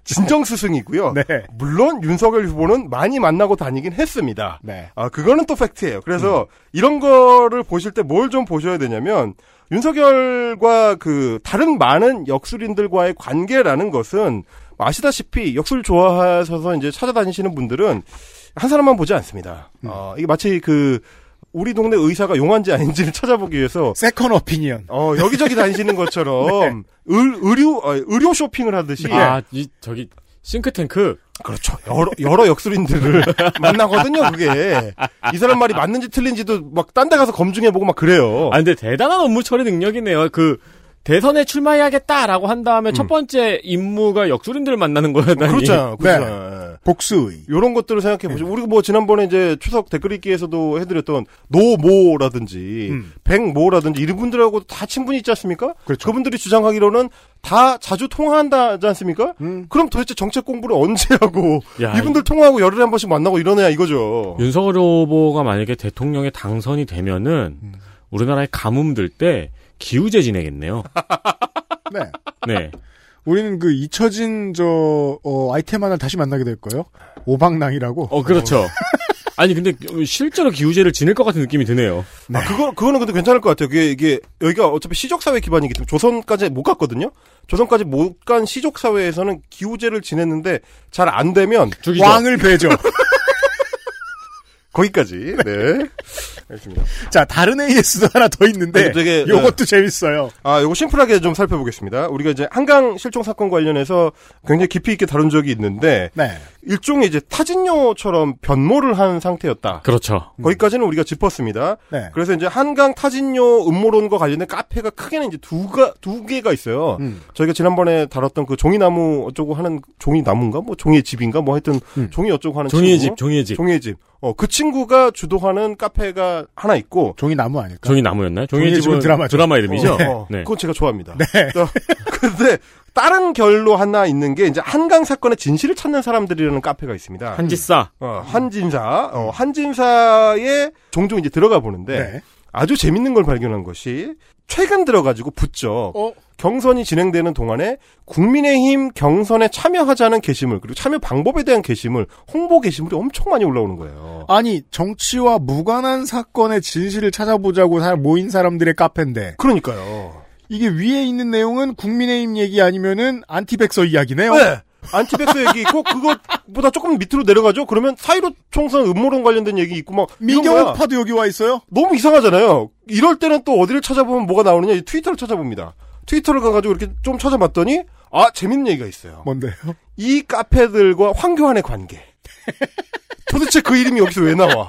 진정 스승이고요. 네. 물론 윤석열 후보는 많이 만나고 다니긴 했습니다. 네. 아, 그거는 또 팩트예요. 그래서 이런 거를 보실 때 뭘 좀 보셔야 되냐면 윤석열과 그 다른 많은 역술인들과의 관계라는 것은 아시다시피 역술 좋아하셔서 이제 찾아다니시는 분들은 한 사람만 보지 않습니다. 어, 이게 마치 그 우리 동네 의사가 용한지 아닌지를 찾아보기 위해서 second opinion. 어, 여기저기 다니시는 것처럼 의, 의료 어, 의료 쇼핑을 하듯이 아, 이 저기 싱크탱크 그렇죠. 여러, 여러 역술인들을 만나거든요, 그게. 이 사람 말이 맞는지 틀린지도 막 딴 데 가서 검증해보고 막 그래요. 아, 근데 대단한 업무 처리 능력이네요. 그, 대선에 출마해야겠다라고 한 다음에 첫 번째 임무가 역술인들을 만나는 거였다니. 음. 그렇잖아요. 네. 복수의. 이런 것들을 생각해 보시고, 우리가 뭐 지난번에 이제 추석 댓글 읽기에서도 해드렸던 노모라든지, 음. 백모라든지 이런 분들하고 다 친분이 있지 않습니까? 그렇죠. 분들이 주장하기로는 다 자주 통화한다지 않습니까? 음. 그럼 도대체 정책 공부를 언제 하고, 야, 이분들 통화하고 열흘에 한 번씩 만나고 이러냐 이거죠. 윤석열 후보가 만약에 대통령에 당선이 되면은 음. 우리나라에 가뭄 들때 기우제 지내겠네요. 네. 네. 우리는 그 잊혀진 저 어, 아이템 하나를 다시 만나게 될 거예요. 오방랑이라고. 어, 그렇죠. 아니, 근데 실제로 기우제를 지낼 것 같은 느낌이 드네요. 아, 그거, 그거는 근데 괜찮을 것 같아요. 그게, 이게, 여기가 어차피 시족 사회 기반이기 때문에 조선까지 못 갔거든요? 조선까지 못 간 시족 사회에서는 기우제를 지냈는데 잘 안 되면 죽이죠. 왕을 배죠. 거기까지. 네. 알겠습니다. 자, 다른 AS도 하나 더 있는데 아니, 되게, 요것도 재밌어요. 아, 요거 심플하게 좀 살펴보겠습니다. 우리가 이제 한강 실종 사건 관련해서 굉장히 깊이 있게 다룬 적이 있는데, 네. 일종의 이제 타진요처럼 변모를 한 상태였다. 그렇죠. 거기까지는 우리가 짚었습니다. 네. 그래서 이제 한강 타진요 음모론과 관련된 카페가 크게는 이제 두가 두 개가 있어요. 음. 저희가 지난번에 다뤘던 그 종이나무 어쩌고 하는 종이나무인가 뭐 종이의 집인가 뭐 하여튼 음. 종이 어쩌고 하는 종이의 친구. 집, 종이의 집. 종이의 집. 어, 그 친구가 주도하는 카페가 하나 있고 종이 나무 아닐까? 종이 나무였나요? 종이의 종이의 집은 집은 드라마죠. 드라마 이름이죠? 어, 네. 그건 제가 좋아합니다. 어, 근데 다른 결로 하나 있는 게 이제 한강 사건의 진실을 찾는 사람들이라는 카페가 있습니다. 한지싸. 어, 한진사, 어, 한진사에 종종 이제 들어가 보는데 네. 아주 재밌는 걸 발견한 것이 최근 들어가지고 붙죠. 어? 경선이 진행되는 동안에 국민의힘 경선에 참여하자는 게시물 그리고 참여 방법에 대한 게시물, 홍보 게시물이 엄청 많이 올라오는 거예요. 아니, 정치와 무관한 사건의 진실을 찾아보자고 사- 모인 사람들의 카페인데 그러니까요. 이게 위에 있는 내용은 국민의힘 얘기 아니면은 안티백서 이야기네요. 네. 안티백서 얘기 있고 그것보다 조금 밑으로 내려가죠. 그러면 사이로 총선 음모론 관련된 얘기 있고 막 이런 거야. 민경욱 파도 여기 와 있어요. 너무 이상하잖아요. 이럴 때는 또 어디를 찾아보면 뭐가 나오느냐? 이 트위터를 찾아봅니다. 트위터를 가가지고 이렇게 좀 찾아봤더니 아 재밌는 얘기가 있어요. 뭔데요? 이 카페들과 황교안의 관계. 도대체 그 이름이 여기서 왜 나와?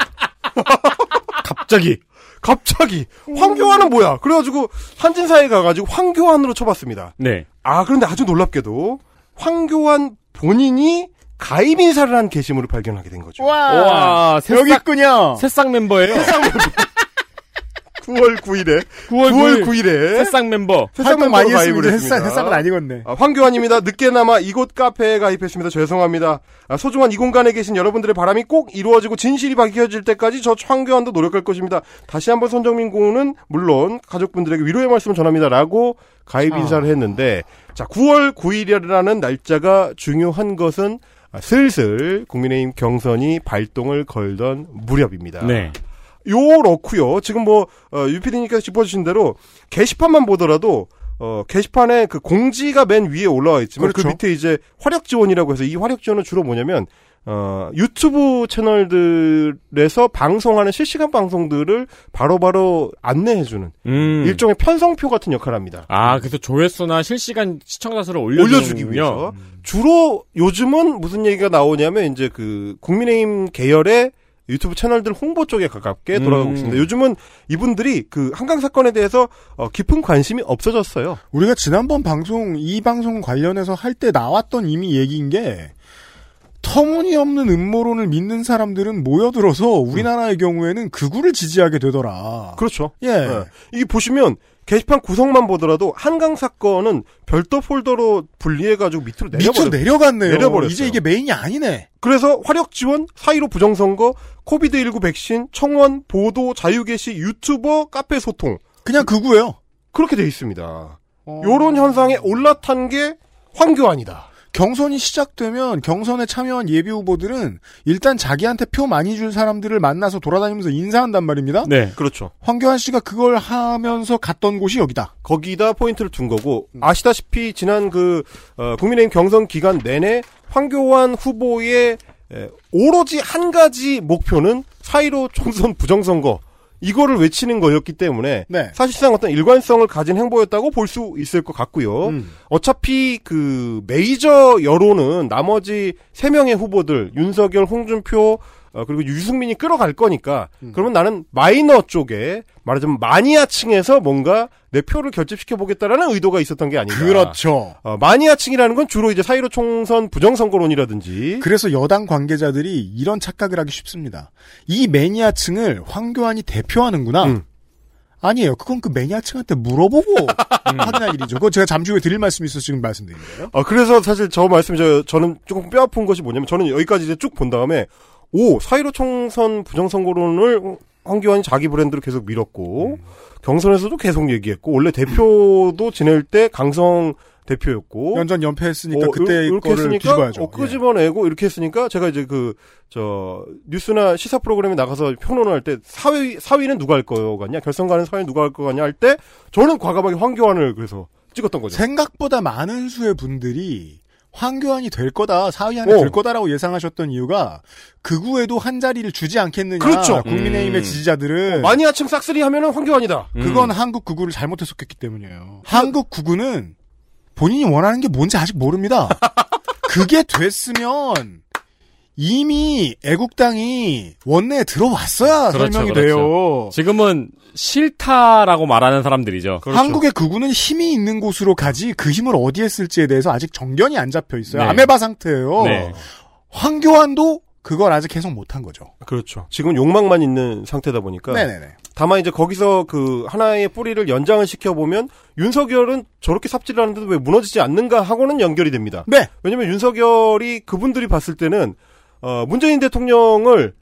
갑자기. 갑자기 황교안은 뭐야? 그래가지고 한진사에 가가지고 황교안으로 쳐봤습니다. 네. 아 그런데 아주 놀랍게도 황교안 본인이 가입 인사를 한 게시물을 발견하게 된 거죠. 와, 와, 여기 새싹, 있군요. 새싹 멤버예요. 9월 9일에 9월 9월 9일 에 새싹 멤버. 활동 많이 멤버로 했으면 가입을 했습니다. 햇살은 안 익었네. 아, 황교안입니다. 늦게나마 이곳 카페에 가입했습니다. 죄송합니다. 아, 소중한 이 공간에 계신 여러분들의 바람이 꼭 이루어지고 진실이 밝혀질 때까지 저 황교안도 노력할 것입니다. 다시 한번 손정민 군은 물론 가족분들에게 위로의 말씀을 전합니다라고 가입 인사를 했는데 자 9월 9일이라는 날짜가 중요한 것은 아, 슬슬 국민의힘 경선이 발동을 걸던 무렵입니다. 네. 요렇고요. 지금 뭐 어, 유피디님께서 짚어주신 대로 게시판만 보더라도 어, 게시판에 그 공지가 맨 위에 올라와 있지만 그 그렇죠. 밑에 이제 화력 지원이라고 해서 이 화력 지원은 주로 뭐냐면 어, 유튜브 채널들에서 방송하는 실시간 방송들을 바로바로 안내해주는 음. 일종의 편성표 같은 역할을 합니다. 아, 그래서 조회수나 실시간 시청자 수를. 올려주기 위해서 주로 요즘은 무슨 얘기가 나오냐면 이제 그 국민의힘 계열의 유튜브 채널들 홍보 쪽에 가깝게 돌아가고 음. 있습니다. 요즘은 이분들이 그 한강 사건에 대해서 어, 깊은 관심이 없어졌어요. 우리가 지난번 방송, 이 방송 관련해서 할 때 나왔던 이미 얘기인 게, 터무니없는 음모론을 믿는 사람들은 모여들어서 우리나라의 경우에는 극우를 지지하게 되더라. 그렇죠. 예. 예. 이게 보시면 게시판 구성만 보더라도 한강 사건은 별도 폴더로 분리해가지고 밑으로 밑으로 내려버렸어요. 내려갔네요. 내려버렸어요. 이제 이게 메인이 아니네. 그래서 화력 지원, 4.15 부정선거, 코비드19 백신, 청원, 보도, 자유게시, 유튜버, 카페 소통. 그냥 극우예요. 그렇게 돼 있습니다. 요런 현상에 올라탄 게 황교안이다. 경선이 시작되면 경선에 참여한 예비 후보들은 일단 자기한테 표 많이 줄 사람들을 만나서 돌아다니면서 인사한단 말입니다. 네. 그렇죠. 황교안 씨가 그걸 하면서 갔던 곳이 여기다. 거기다 포인트를 둔 거고 아시다시피 지난 그 어, 국민의힘 경선 기간 내내 황교안 후보의 에, 오로지 한 가지 목표는 4.15 총선 부정선거 이거를 외치는 거였기 때문에 네. 사실상 어떤 일관성을 가진 행보였다고 볼 수 있을 것 같고요. 음. 어차피 그 메이저 여론은 나머지 세 명의 후보들 윤석열, 홍준표 어, 그리고 유승민이 끌어갈 거니까 그러면 나는 마이너 쪽에 말하자면 마니아층에서 뭔가 내 표를 결집시켜 보겠다라는 의도가 있었던 게 아닌가. 그렇죠. 어, 마니아층이라는 건 주로 이제 사이로 총선 부정선거론이라든지 그래서 여당 관계자들이 이런 착각을 하기 쉽습니다. 이 매니아층을 황교안이 대표하는구나. 음. 아니에요. 그건 그 매니아층한테 물어보고 확인할 일이죠. 그거 제가 잠시 후에 드릴 말씀이 있어서 지금 말씀드린 거예요. 어, 그래서 사실 저 말씀, 저, 저는 조금 뼈아픈 것이 뭐냐면, 저는 여기까지 이제 쭉 본 다음에, 오, 사이로 총선 부정선거론을 황교안이 자기 브랜드로 계속 밀었고, 경선에서도 계속 얘기했고, 원래 대표도 지낼 때 강성 대표였고, 연전 연패했으니까 어, 그때 이렇게 거를 했으니까, 뒤집어야죠. 예. 어, 끄집어내고, 이렇게 했으니까, 제가 이제 그, 저, 뉴스나 시사 프로그램에 나가서 평론을 할 때, 사위, 사위는 누가 할 거 같냐, 결선 가는 사위는 누가 할 거 같냐 할 때, 저는 과감하게 황교안을 그래서 찍었던 거죠. 생각보다 많은 수의 분들이 황교안이 될 거다, 사위 안에 어. 들 거다라고 예상하셨던 이유가 극우에도 한 자리를 주지 않겠느냐. 그렇죠. 국민의힘의 음. 지지자들은 마니아층 싹쓸이 하면은 황교안이다. 그건 한국 극우를 잘못 해석했기 때문이에요. 한국 극우는 본인이 원하는 게 뭔지 아직 모릅니다. 그게 됐으면 이미 애국당이 원내에 들어왔어야 그렇죠, 설명이 그렇죠. 돼요. 지금은 싫다라고 말하는 사람들이죠. 그렇죠. 한국의 극우는 힘이 있는 곳으로 가지 그 힘을 어디에 쓸지에 대해서 아직 정견이 안 잡혀 있어요. 네. 아메바 상태예요. 네. 황교안도 그걸 아직 해석 못한 거죠. 그렇죠. 지금 욕망만 있는 상태다 보니까. 네네네. 다만 이제 거기서 그 하나의 뿌리를 연장을 시켜보면 윤석열은 저렇게 삽질을 하는데도 왜 무너지지 않는가 하고는 연결이 됩니다. 네. 왜냐면 윤석열이 그분들이 봤을 때는 어, 문재인 대통령을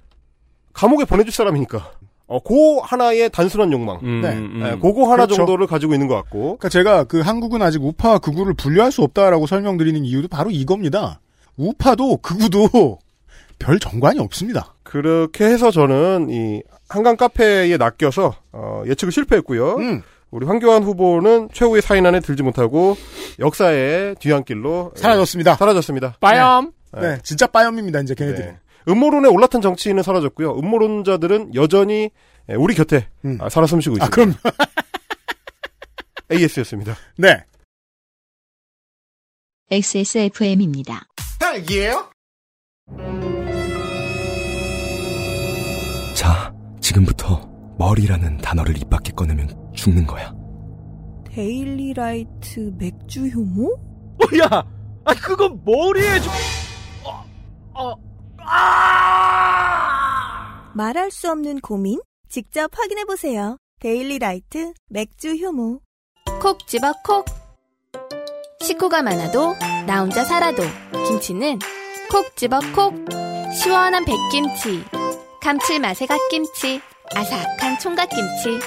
감옥에 보내줄 사람이니까. 어, 그 하나의 단순한 욕망. 음, 네. 음. 예, 그거 하나 그렇죠. 정도를 가지고 있는 것 같고. 그러니까 제가 그 한국은 아직 우파와 극우를 분류할 수 없다라고 설명드리는 이유도 바로 이겁니다. 우파도 극우도 별 정관이 없습니다. 그렇게 해서 저는 이 한강 카페에 낚여서 어, 예측을 실패했고요. 음, 우리 황교안 후보는 최후의 사인 안에 들지 못하고 역사의 뒤안길로 사라졌습니다. 사라졌습니다. 빠염. 네, 진짜 빠염입니다. 이제 걔네들이. 네. 음모론에 올라탄 정치인은 사라졌고요. 음모론자들은 여전히 예, 우리 곁에 음. 아, 살아 숨쉬고 있습니다. 아 그럼 AS였습니다. 네. XSFM입니다. 자, 지금부터 머리라는 단어를 입 밖에 꺼내면 죽는 거야. 데일리라이트 맥주 효모? 야, 아 그건 머리에 좀. 어, 어, 아! 말할 수 없는 고민? 직접 확인해 보세요. 데일리 라이트 맥주 효모. 콕 집어 콕. 식구가 많아도 나 혼자 살아도 김치는 콕 집어 콕. 시원한 백김치. 감칠맛의 갓김치. 아삭한 총각김치.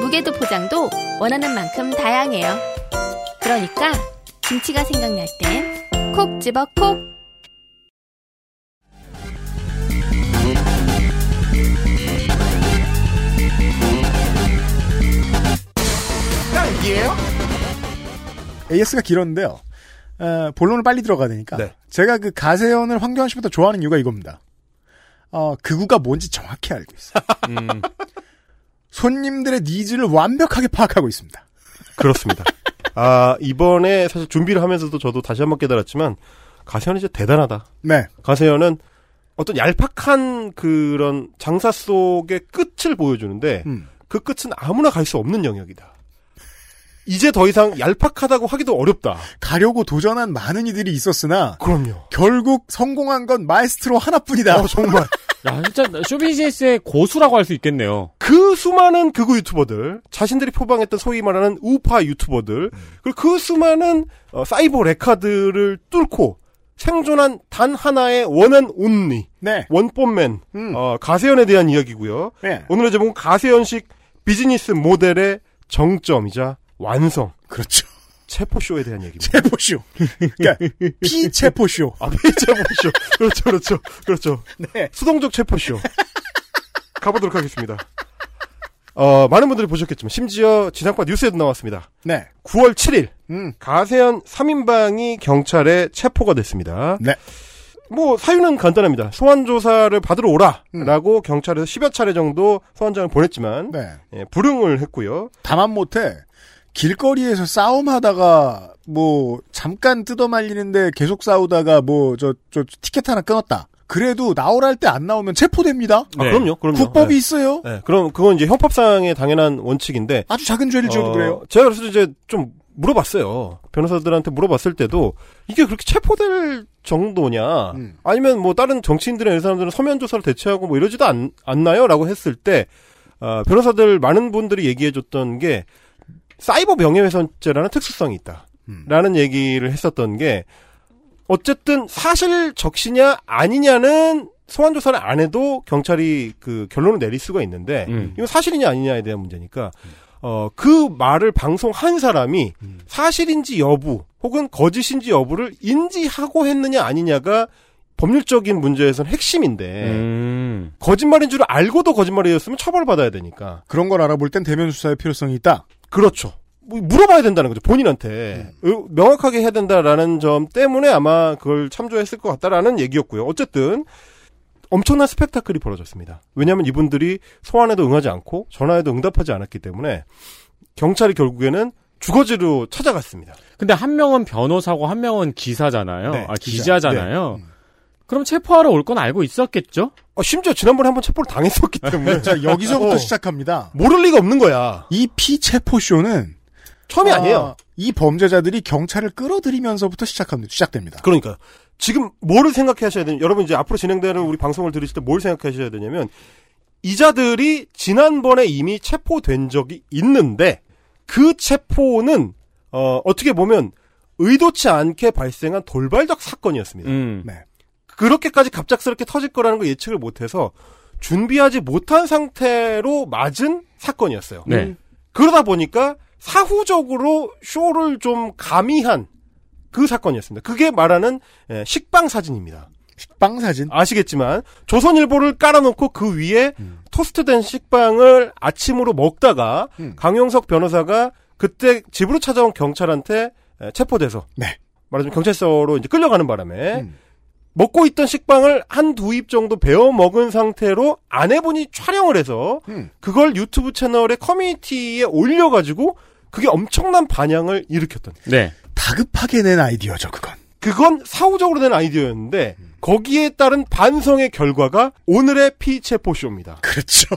무게도 포장도 원하는 만큼 다양해요. 그러니까 김치가 생각날 땐 콕 집어 콕. 딸기예요? AS가 길었는데요. 어, 본론을 빨리 들어가야 되니까. 제가 그 가세연을 황교안 씨보다 좋아하는 이유가 이겁니다. 어, 극우가 뭔지 정확히 알고 있어요. 음. 손님들의 needs를 완벽하게 파악하고 있습니다. 그렇습니다. 아, 이번에 사실 준비를 하면서도 저도 다시 한번 깨달았지만, 가세연이 진짜 대단하다. 네. 가세연은 어떤 얄팍한 그런 장삿속의 끝을 보여주는데, 음. 그 끝은 아무나 갈 수 없는 영역이다. 이제 더 이상 얄팍하다고 하기도 어렵다. 가려고 도전한 많은 이들이 있었으나 그럼요. 결국 성공한 건 마에스트로 하나뿐이다. 어, 정말. 야, 진짜 쇼비즈니스의 고수라고 할 수 있겠네요. 그 수많은 극우 유튜버들, 자신들이 표방했던 소위 말하는 우파 유튜버들, 그리고 그 수많은 어, 사이버 렉카들을 뚫고 생존한 단 하나의 one and only, 네. 원본맨, 어, 가세연에 대한 이야기고요. 네. 오늘의 제목은 가세연식 비즈니스 모델의 정점이자 완성. 그렇죠. 체포쇼에 대한 얘기입니다. 체포쇼. 그러니까 피체포쇼. 아, 피체포쇼. 그렇죠, 그렇죠, 그렇죠. 네. 수동적 체포쇼. 가보도록 하겠습니다. 어, 많은 분들이 보셨겠지만, 심지어 지상파 뉴스에도 나왔습니다. 네. 9월 7일, 음. 가세현 3인방이 경찰에 체포가 됐습니다. 네. 뭐, 사유는 간단합니다. 소환 조사를 받으러 오라! 음. 라고 경찰에서 10여 차례 정도 소환장을 보냈지만, 네. 예, 불응을 했고요. 다만 못해 길거리에서 싸움하다가 뭐 잠깐 뜯어말리는데 계속 싸우다가 뭐 저 저 티켓 하나 끊었다. 그래도 나오랄 때 안 나오면 체포됩니다. 아, 그럼요, 그럼요. 국법이 네. 있어요. 네, 그럼 그건 이제 형법상의 당연한 원칙인데 아주 작은 죄를 지어도 어, 그래요. 제가 그래서 이제 좀 물어봤어요. 변호사들한테 물어봤을 때도 이게 그렇게 체포될 정도냐? 음. 아니면 뭐 다른 정치인들이나 이런 사람들은 서면 조사를 대체하고 뭐 이러지도 않, 않나요?라고 했을 때 어, 변호사들 많은 분들이 얘기해줬던 게 사이버 명예훼손죄라는 특수성이 있다. 음. 라는 얘기를 했었던 게 어쨌든 사실 적시냐 아니냐는 소환 조사를 안 해도 경찰이 그 결론을 내릴 수가 있는데 음. 이건 사실이냐 아니냐에 대한 문제니까 어 그 말을 방송한 사람이 음. 사실인지 여부 혹은 거짓인지 여부를 인지하고 했느냐 아니냐가 법률적인 문제에서는 핵심인데 음. 거짓말인 줄 알고도 거짓말이었으면 처벌받아야 되니까 그런 걸 알아볼 땐 대면 수사의 필요성이 있다. 그렇죠. 뭐 물어봐야 된다는 거죠 본인한테 어, 명확하게 해야 된다라는 점 때문에 아마 그걸 참조했을 것 같다라는 얘기였고요. 어쨌든 엄청난 스펙타클이 벌어졌습니다. 왜냐하면 이분들이 소환에도 응하지 않고 전화에도 응답하지 않았기 때문에 경찰이 결국에는 주거지로 찾아갔습니다. 근데 한 명은 변호사고 한 명은 기사잖아요. 네, 아, 기자. 기자잖아요. 그럼 체포하러 올 건 알고 있었겠죠? 어, 심지어 지난번에 한번 체포를 당했었기 때문에 자, 여기서부터 어, 시작합니다. 모를 리가 없는 거야. 이 피체포쇼는 처음이 아, 아니에요. 이 범죄자들이 경찰을 끌어들이면서부터 시작합니다. 시작됩니다. 그러니까 지금 뭐를 생각하셔야 되냐 여러분 이제 앞으로 진행되는 우리 방송을 들으실 때 뭘 생각하셔야 되냐면 이자들이 지난번에 이미 체포된 적이 있는데 그 체포는 어 어떻게 보면 의도치 않게 발생한 돌발적 사건이었습니다. 음. 네. 그렇게까지 갑작스럽게 터질 거라는 걸 예측을 못해서 준비하지 못한 상태로 맞은 사건이었어요. 네. 그러다 보니까 사후적으로 쇼를 좀 가미한 그 사건이었습니다. 그게 말하는 예, 식빵 사진입니다. 식빵 사진? 아시겠지만 조선일보를 깔아놓고 그 위에 토스트된 식빵을 아침으로 먹다가 음. 강용석 변호사가 그때 집으로 찾아온 경찰한테 예, 체포돼서 네. 말하자면 경찰서로 이제 끌려가는 바람에 음. 먹고 있던 식빵을 한 두 입 정도 베어 먹은 상태로 아내분이 촬영을 해서 음. 그걸 유튜브 채널의 커뮤니티에 올려가지고 그게 엄청난 반향을 일으켰던. 네. 다급하게 낸 아이디어죠, 그건. 그건 사후적으로 낸 아이디어였는데 거기에 따른 반성의 결과가 오늘의 피체포 쇼입니다. 그렇죠.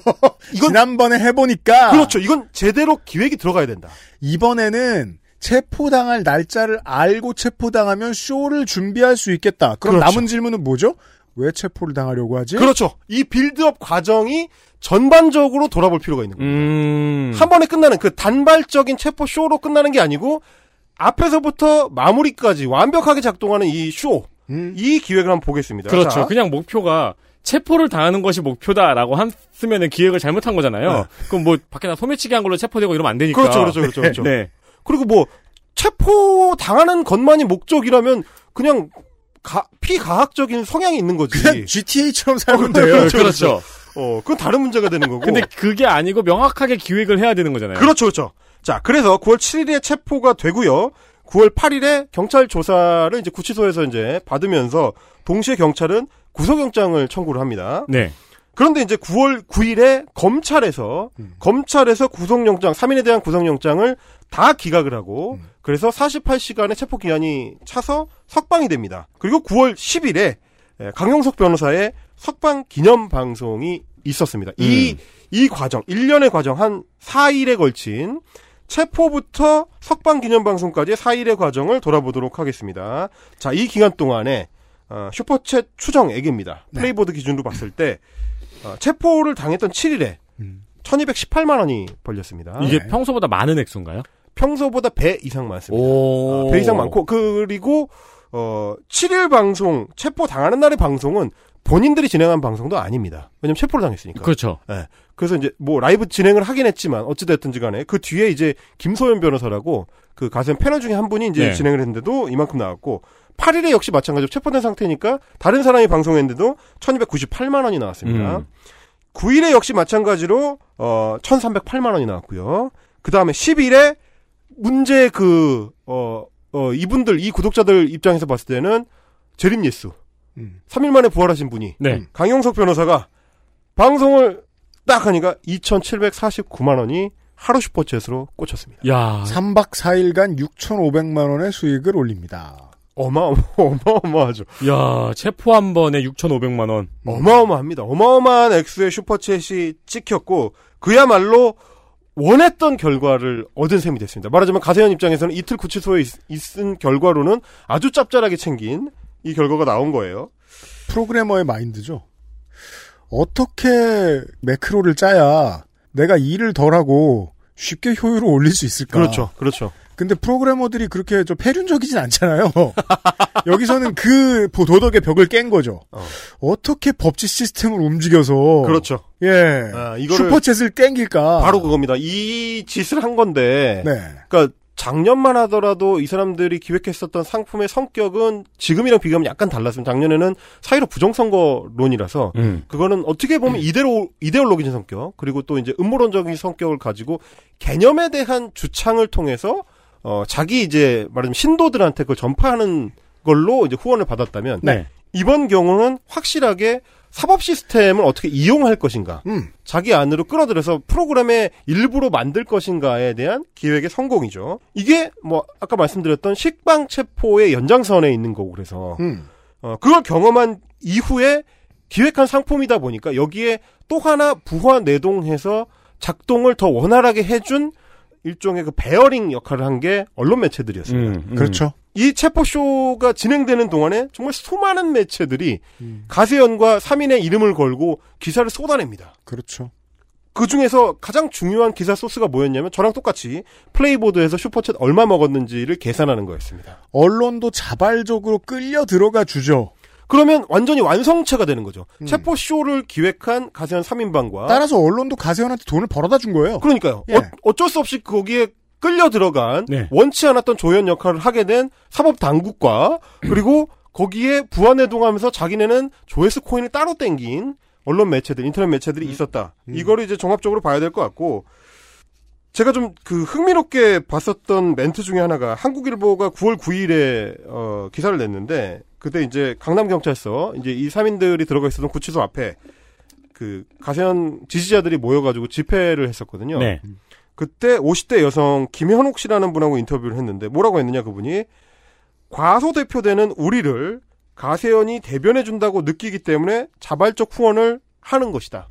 지난번에 해보니까. 그렇죠. 이건 제대로 기획이 들어가야 된다. 이번에는 체포당할 날짜를 알고 체포당하면 쇼를 준비할 수 있겠다. 그럼 그렇죠. 남은 질문은 뭐죠? 왜 체포를 당하려고 하지? 그렇죠. 이 빌드업 과정이 전반적으로 돌아볼 필요가 있는 거예요. 음. 한 번에 끝나는 그 단발적인 체포 쇼로 끝나는 게 아니고 앞에서부터 마무리까지 완벽하게 작동하는 이 쇼. 이 기획을 한번 보겠습니다. 그렇죠. 자, 그냥 목표가 체포를 당하는 것이 목표다라고 했으면은 기획을 잘못한 거잖아요. 네. 그럼 뭐 밖에다 소매치기 한 걸로 체포되고 이러면 안 되니까. 그렇죠, 그렇죠, 그렇죠, 그렇죠. 네. 그리고 뭐 체포 당하는 것만이 목적이라면 그냥 가, 피가학적인 성향이 있는 거지. 그냥 GTA처럼 살면 어, 돼요. 그렇죠, 그렇죠. 그렇죠. 어, 그건 다른 문제가 되는 거고. 근데 그게 아니고 명확하게 기획을 해야 되는 거잖아요. 그렇죠, 그렇죠. 자, 그래서 9월 7일에 체포가 되고요. 9월 8일에 경찰 조사를 이제 구치소에서 이제 받으면서 동시에 경찰은 구속영장을 청구를 합니다. 네. 그런데 이제 9월 9일에 검찰에서 검찰에서 구속영장 3인에 대한 구속영장을 다 기각을 하고 그래서 48시간의 체포 기한이 차서 석방이 됩니다. 그리고 9월 10일에 강용석 변호사의 석방 기념 방송이 있었습니다. 이이 과정 1년의 과정 한 4일에 걸친 체포부터 석방 기념 방송까지의 4일의 과정을 돌아보도록 하겠습니다. 자, 이 기간 동안에 어, Super Chat 추정액입니다. Playboard 기준으로 봤을 때 어, 체포를 당했던 7일에 1218만 원이 벌렸습니다. 이게 평소보다 많은 액수인가요? 평소보다 배 이상 많습니다. 오. 어, 배 이상 많고 그리고 어 7일 방송 체포 당하는 날의 방송은 본인들이 진행한 방송도 아닙니다. 왜냐면 체포를 당했으니까. 그렇죠. 예. 그래서 이제 뭐 라이브 진행을 하긴 했지만 어찌 됐든지 간에 그 뒤에 이제 김소연 변호사라고 그 가수연 패널 중에 한 분이 이제 네. 진행을 했는데도 이만큼 나왔고 8일에 역시 마찬가지로 체포된 상태니까 다른 사람이 방송했는데도 1298만 원이 나왔습니다. 음. 9일에 역시 마찬가지로 어 1308만 원이 나왔고요. 그다음에 10일에 문제 그 어, 어, 이분들 이 구독자들 입장에서 봤을 때는 재림 예수. 3일 만에 부활하신 분이 네. 강용석 변호사가 방송을 딱 하니까 2,749만 원이 하루 슈퍼챗으로 꽂혔습니다. 야. 3박 4일간 6,500만 원의 수익을 올립니다. 어마어마, 어마어마하죠. 야, 체포 한 번에 6,500만 원. 어마어마합니다. 어마어마한 액수의 슈퍼챗이 찍혔고 그야말로 원했던 결과를 얻은 셈이 됐습니다. 말하자면 가세현 입장에서는 이틀 구치소에 있, 있은 결과로는 아주 짭짤하게 챙긴 이 결과가 나온 거예요. 프로그래머의 마인드죠. 어떻게 매크로를 짜야 내가 일을 덜하고 쉽게 효율을 올릴 수 있을까? 그렇죠. 그렇죠. 근데 프로그래머들이 그렇게 좀 폐륜적이진 않잖아요. 여기서는 그 도덕의 벽을 깬 거죠. 어. 떻게 법치 시스템을 움직여서 그렇죠. 예 아, 슈퍼챗을 땡길까? 바로 그겁니다. 이 짓을 한 건데 네. 그러니까 작년만 하더라도 이 사람들이 기획했었던 상품의 성격은 지금이랑 비교하면 약간 달랐습니다. 작년에는 사이로 부정선거론이라서 음. 그거는 어떻게 보면 이데로 이데올로기적 성격 그리고 또 이제 음모론적인 성격을 가지고 개념에 대한 주창을 통해서 어 자기 이제 말하자면 신도들한테 그걸 전파하는 걸로 이제 후원을 받았다면 네. 이번 경우는 확실하게 사법 시스템을 어떻게 이용할 것인가 음. 자기 안으로 끌어들여서 프로그램의 일부로 만들 것인가에 대한 기획의 성공이죠. 이게 뭐 아까 말씀드렸던 식빵 체포의 연장선에 있는 거고 그래서 음. 어, 그걸 경험한 이후에 기획한 상품이다 보니까 여기에 또 하나 부화뇌동해서 작동을 더 원활하게 해준 일종의 그 베어링 역할을 한 게 언론 매체들이었습니다. 음, 음. 그렇죠. 이 체포쇼가 진행되는 동안에 정말 수많은 매체들이 가세연과 3인의 이름을 걸고 기사를 쏟아냅니다. 그렇죠. 그 중에서 가장 중요한 기사 소스가 뭐였냐면 저랑 똑같이 Playboard에서 Super Chat 얼마 먹었는지를 계산하는 거였습니다. 언론도 자발적으로 끌려 들어가 주죠. 그러면 완전히 완성체가 되는 거죠. 체포 쇼를 기획한 가세현 3인방과 따라서 언론도 가세현한테 돈을 벌어다 준 거예요. 그러니까요. 예. 어, 쩔수 없이 거기에 끌려 들어간 네. 원치 않았던 조연 역할을 하게 된 사법 당국과 그리고 거기에 부안해동하면서 자기네는 조회수 코인을 따로 땡긴 언론 매체들, 인터넷 매체들이 있었다. 이거를 이제 종합적으로 봐야 될 것 같고 제가 좀 그 흥미롭게 봤었던 멘트 중에 하나가 한국일보가 9월 9일에 어, 기사를 냈는데 그때 이제 강남 경찰서 이제 이 3인들이 들어가 있었던 구치소 앞에 그 가세현 지지자들이 모여가지고 집회를 했었거든요. 네. 그때 50대 여성 김현옥 씨라는 분하고 인터뷰를 했는데 뭐라고 했느냐 그분이 과소 대표되는 우리를 가세현이 대변해 준다고 느끼기 때문에 자발적 후원을 하는 것이다.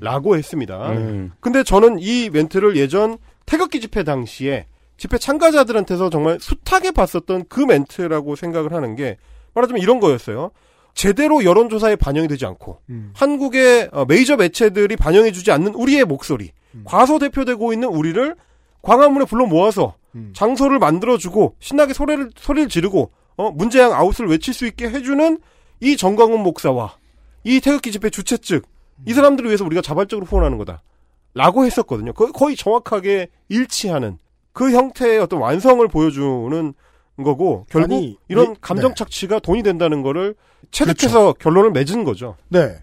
라고 했습니다. 음. 근데 저는 이 멘트를 예전 태극기 집회 당시에 집회 참가자들한테서 정말 숱하게 봤었던 그 멘트라고 생각을 하는 게 말하자면 이런 거였어요. 제대로 여론조사에 반영이 되지 않고 한국의 어, 메이저 매체들이 반영해주지 않는 우리의 목소리, 과소 대표되고 있는 우리를 광화문에 불러 모아서 장소를 만들어주고 신나게 소리를 소리를 지르고 어, 문재양 아웃을 외칠 수 있게 해주는 이 정광훈 목사와 이 태극기 집회 주최 측 이 사람들을 위해서 우리가 자발적으로 후원하는 거다. 라고 했었거든요. 거- 거의 정확하게 일치하는 그 형태의 어떤 완성을 보여주는 거고 결국 아니, 이런 이- 감정 네. 착취가 돈이 된다는 거를 체득해서 결론을 맺은 거죠. 네.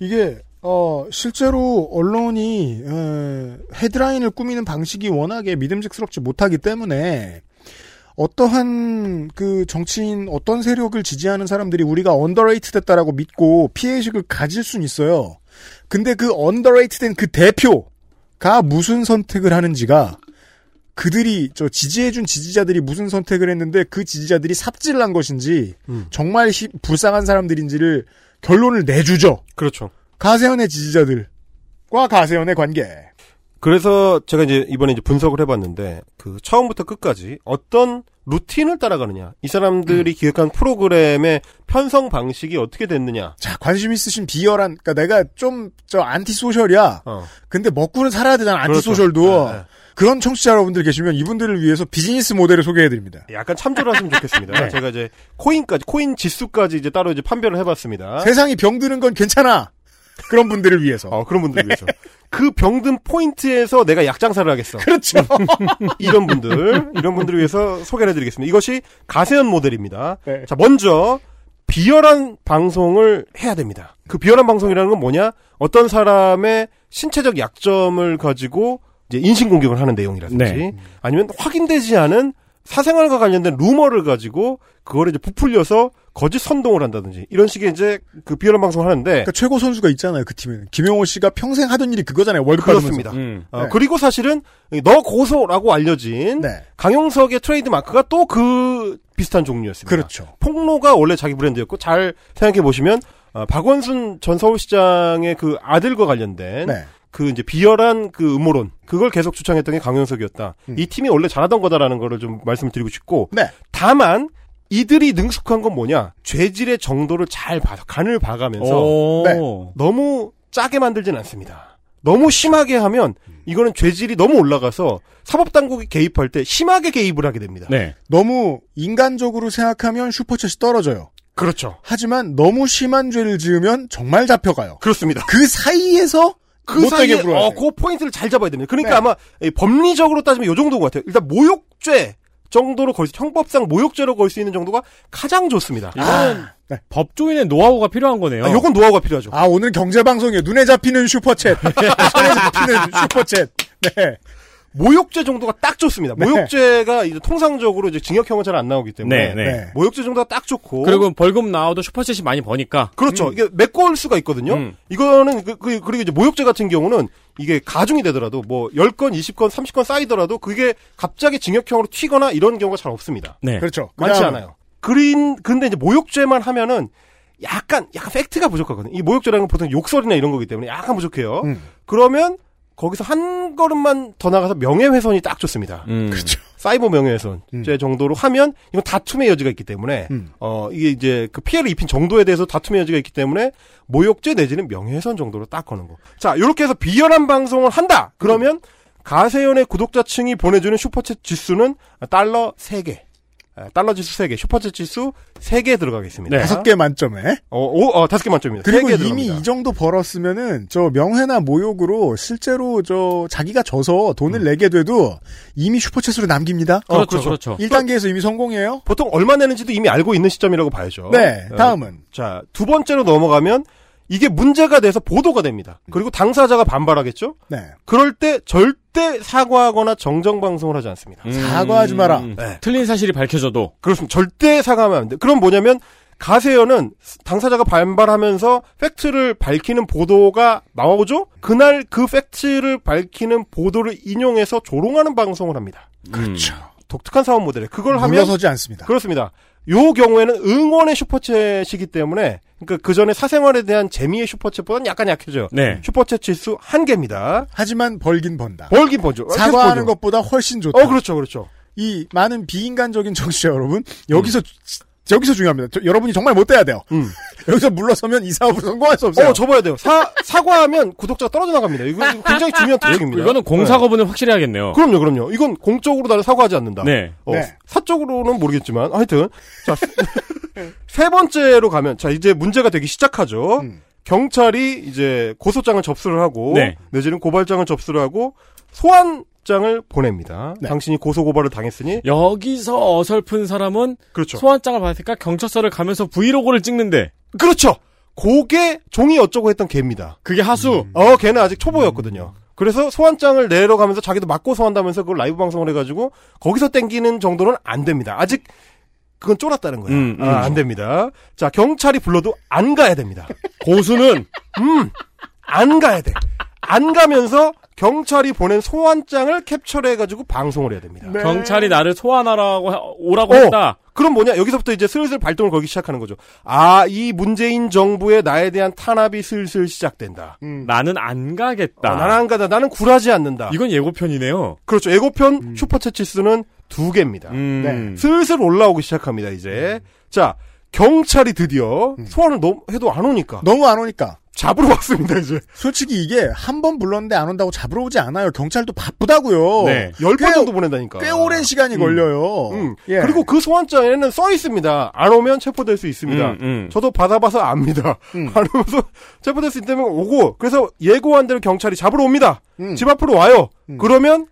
이게 어 실제로 언론이 에, 헤드라인을 꾸미는 방식이 워낙에 믿음직스럽지 못하기 때문에 어떠한 그 정치인 어떤 세력을 지지하는 사람들이 우리가 underrate 됐다라고 믿고 피해의식을 가질 순 있어요. 근데 그 underrate 된 그 대표가 무슨 선택을 하는지가 그들이 저 지지해준 지지자들이 무슨 선택을 했는데 그 지지자들이 삽질을 한 것인지 정말 히- 불쌍한 사람들인지를 결론을 내주죠. 그렇죠. 가세현의 지지자들과 가세현의 관계. 그래서 제가 이제 이번에 이제 분석을 해봤는데 그 처음부터 끝까지 어떤 루틴을 따라가느냐, 이 사람들이 음. 기획한 프로그램의 편성 방식이 어떻게 됐느냐. 자, 관심 있으신 비열한, 그니까 내가 좀, 저, 안티소셜이야. 어. 근데 먹고는 살아야 되잖아, 그렇죠. 안티소셜도. 네, 네. 그런 청취자 여러분들 계시면 이분들을 위해서 비즈니스 모델을 소개해드립니다. 약간 참조를 하시면 좋겠습니다. 네. 제가 이제 코인까지, 코인 지수까지 이제 따로 이제 판별을 해봤습니다. 세상이 병드는 건 괜찮아. 그런 분들을 위해서. 어, 그런 분들을 위해서. 그 병든 포인트에서 내가 약장사를 하겠어. 그렇죠. 이런 분들, 이런 분들을 위해서 소개를 해드리겠습니다. 이것이 가세현 모델입니다. 네. 자, 먼저, 비열한 방송을 해야 됩니다. 그 비열한 방송이라는 건 뭐냐? 어떤 사람의 신체적 약점을 가지고 이제 인신공격을 하는 내용이라든지 네. 아니면 확인되지 않은 사생활과 관련된 루머를 가지고 그거를 이제 부풀려서 거짓 선동을 한다든지 이런 식의 이제 그 비열한 방송을 하는데 그러니까 최고 선수가 있잖아요, 그 팀에는. 김영호 씨가 평생 하던 일이 그거잖아요, 월급 그렇습니다. 음. 어, 네. 그리고 사실은 너 고소라고 알려진 네. 강용석의 트레이드 마크가 또 그 비슷한 종류였습니다. 그렇죠. 폭로가 원래 자기 브랜드였고 잘 생각해 보시면 어, 박원순 전 서울시장의 그 아들과 관련된 네. 그 이제 비열한 그 음모론 그걸 계속 주창했던 게 강용석이었다. 음. 이 팀이 원래 잘하던 거다라는 거를 좀 말씀을 드리고 싶고 네. 다만 이들이 능숙한 건 뭐냐 죄질의 정도를 잘 봐, 간을 봐가면서 오. 네. 너무 짜게 만들진 않습니다. 너무 심하게 하면 이거는 죄질이 너무 올라가서 사법당국이 개입할 때 심하게 개입을 하게 됩니다. 네. 너무 인간적으로 생각하면 슈퍼챗이 떨어져요. 그렇죠. 하지만 너무 심한 죄를 지으면 정말 잡혀가요. 그렇습니다. 그 사이에서 그 사이에 어. 그 포인트를 잘 잡아야 됩니다. 그러니까 네. 아마 이 법리적으로 따지면 요 정도인 것 같아요. 일단 모욕죄 정도로 걸 수, 형법상 모욕죄로 걸 수 있는 정도가 가장 좋습니다. 이거는 네. 법조인의 노하우가 필요한 거네요. 아, 요건 노하우가 필요하죠. 아, 오늘 경제 방송에 눈에 잡히는 슈퍼챗. 손에 잡히는 슈퍼챗. 네. 모욕죄 정도가 딱 좋습니다. 네. 모욕죄가 이제 통상적으로 이제 징역형은 잘 안 나오기 네, 때문에 네. 네. 모욕죄 정도가 딱 좋고 그리고 벌금 나와도 슈퍼챗이 많이 버니까. 그렇죠. 이게 메꿔올 수가 있거든요. 음. 이거는 그, 그, 그리고 이제 모욕죄 같은 경우는 이게 가중이 되더라도 뭐 10건, 20건, 30건 쌓이더라도 그게 갑자기 징역형으로 튀거나 이런 경우가 잘 없습니다. 네. 그렇죠. 많지 않아요. 그린 근데 이제 모욕죄만 하면은 약간 약간 팩트가 부족하거든요. 이 모욕죄라는 건 보통 욕설이나 이런 거기 때문에 약간 부족해요. 음. 그러면 거기서 한 걸음만 더 나가서 명예훼손이 딱 좋습니다. 음. 그렇죠. 사이버 명예훼손죄 음. 정도로 하면 이건 다툼의 여지가 있기 때문에 음. 어 이게 이제 그 피해를 입힌 정도에 대해서 다툼의 여지가 있기 때문에 모욕죄 내지는 명예훼손 정도로 딱 거는 거. 자 이렇게 해서 비열한 방송을 한다. 그러면 가세연의 구독자층이 보내주는 슈퍼챗 지수는 달러 3개. 아, 달러 지수 3개, 슈퍼챗 지수 3개 들어가겠습니다. 네. 다섯 개 만점에. 어, 오, 어, 다섯 개 만점입니다. 그리고 3개 이미 들어갑니다. 이 정도 벌었으면은 저 명예나 모욕으로 실제로 저 자기가 져서 돈을 내게 돼도 이미 슈퍼챗으로 남깁니다. 어, 그렇죠, 그렇죠. 그렇죠. 1단계에서 이미 성공이에요. 보통 얼마 내는지도 이미 알고 있는 시점이라고 봐야죠. 네. 어, 다음은 자, 두 번째로 넘어가면 이게 문제가 돼서 보도가 됩니다. 그리고 당사자가 반발하겠죠? 네. 그럴 때 절대 사과하거나 정정 방송을 하지 않습니다. 음. 사과하지 마라. 네. 틀린 사실이 밝혀져도 그렇습니다. 절대 사과하면 안 돼. 그럼 뭐냐면 가세연은 당사자가 반발하면서 팩트를 밝히는 보도가 나오죠? 그날 그 팩트를 밝히는 보도를 인용해서 조롱하는 방송을 합니다. 그렇죠. 독특한 사업 모델에 그걸 하면 물러서지 않습니다. 그렇습니다. 요 경우에는 응원의 슈퍼챗이기 때문에 그러니까 그 전에 사생활에 대한 재미의 슈퍼챗보다는 약간 약해져요. 네. 슈퍼챗 지수 한 개입니다. 하지만 벌긴 번다. 벌긴 번죠. 사과하는. 것보다 훨씬 좋다. 어 그렇죠, 그렇죠. 이 많은 비인간적인 청취자 여러분 여기서 여기서 중요합니다. 저- 여러분이 정말 못 돼야 돼요. 음. 여기서 물러서면 이 사업을 성공할 수 없어요. 어, 접어야 돼요. 사, 사과하면 구독자가 떨어져 나갑니다. 이거 굉장히 중요한 특징입니다. 이거는 공사 거부는 확실히 하겠네요. 그럼요, 그럼요. 이건 공적으로 나를 사과하지 않는다. 네. 어, 네. 사적으로는 모르겠지만, 하여튼. 자, 세 번째로 가면, 자, 이제 문제가 되기 시작하죠. 음. 경찰이 이제 고소장을 접수를 하고, 네. 내지는 고발장을 접수를 하고, 소환장을 보냅니다. 네. 당신이 고소고발을 당했으니, 여기서 어설픈 사람은 그렇죠. 소환장을 받으니까 경찰서를 가면서 브이로그를 찍는데 그렇죠! 그게 종이 어쩌고 했던 걔입니다. 그게 하수. 어, 걔는 아직 초보였거든요. 그래서 소환장을 내려가면서 자기도 맞고 소환다면서 그걸 라이브 방송을 해가지고 거기서 땡기는 정도는 안 됩니다. 아직 그건 쫄았다는 거야. 음, 음. 아, 안 됩니다. 자, 경찰이 불러도 안 가야 됩니다. 고수는 음, 안 가야 돼. 안 가면서 경찰이 보낸 소환장을 캡처해가지고 방송을 해야 됩니다. 경찰이 나를 소환하라고 하- 오라고 어, 했다. 그럼 뭐냐? 여기서부터 이제 슬슬 발동을 걸기 시작하는 거죠. 아, 이 문재인 정부의 나에 대한 탄압이 슬슬 시작된다. 나는 안 가겠다. 어, 나는 안 가다. 나는 굴하지 않는다. 이건 예고편이네요. 그렇죠. 예고편 슈퍼챗 치 수는 두 개입니다. 음. 슬슬 올라오기 시작합니다, 이제. 자, 경찰이 드디어 소환을 너무 해도 안 오니까. 너무 안 오니까. 잡으러 왔습니다, 이제. 솔직히 이게 한 번 불렀는데 안 온다고 잡으러 오지 않아요. 경찰도 바쁘다고요. 네. 열번 꽤- 정도 보낸다니까. 꽤 오랜 시간이 걸려요. 음. 예. 그리고 그 소환장에는 써 있습니다. 안 오면 체포될 수 있습니다. 음, 음. 저도 받아봐서 압니다. 음. 안 오면서 체포될 수 있다면 오고, 그래서 예고한 대로 경찰이 잡으러 옵니다. 음. 집 앞으로 와요. 그러면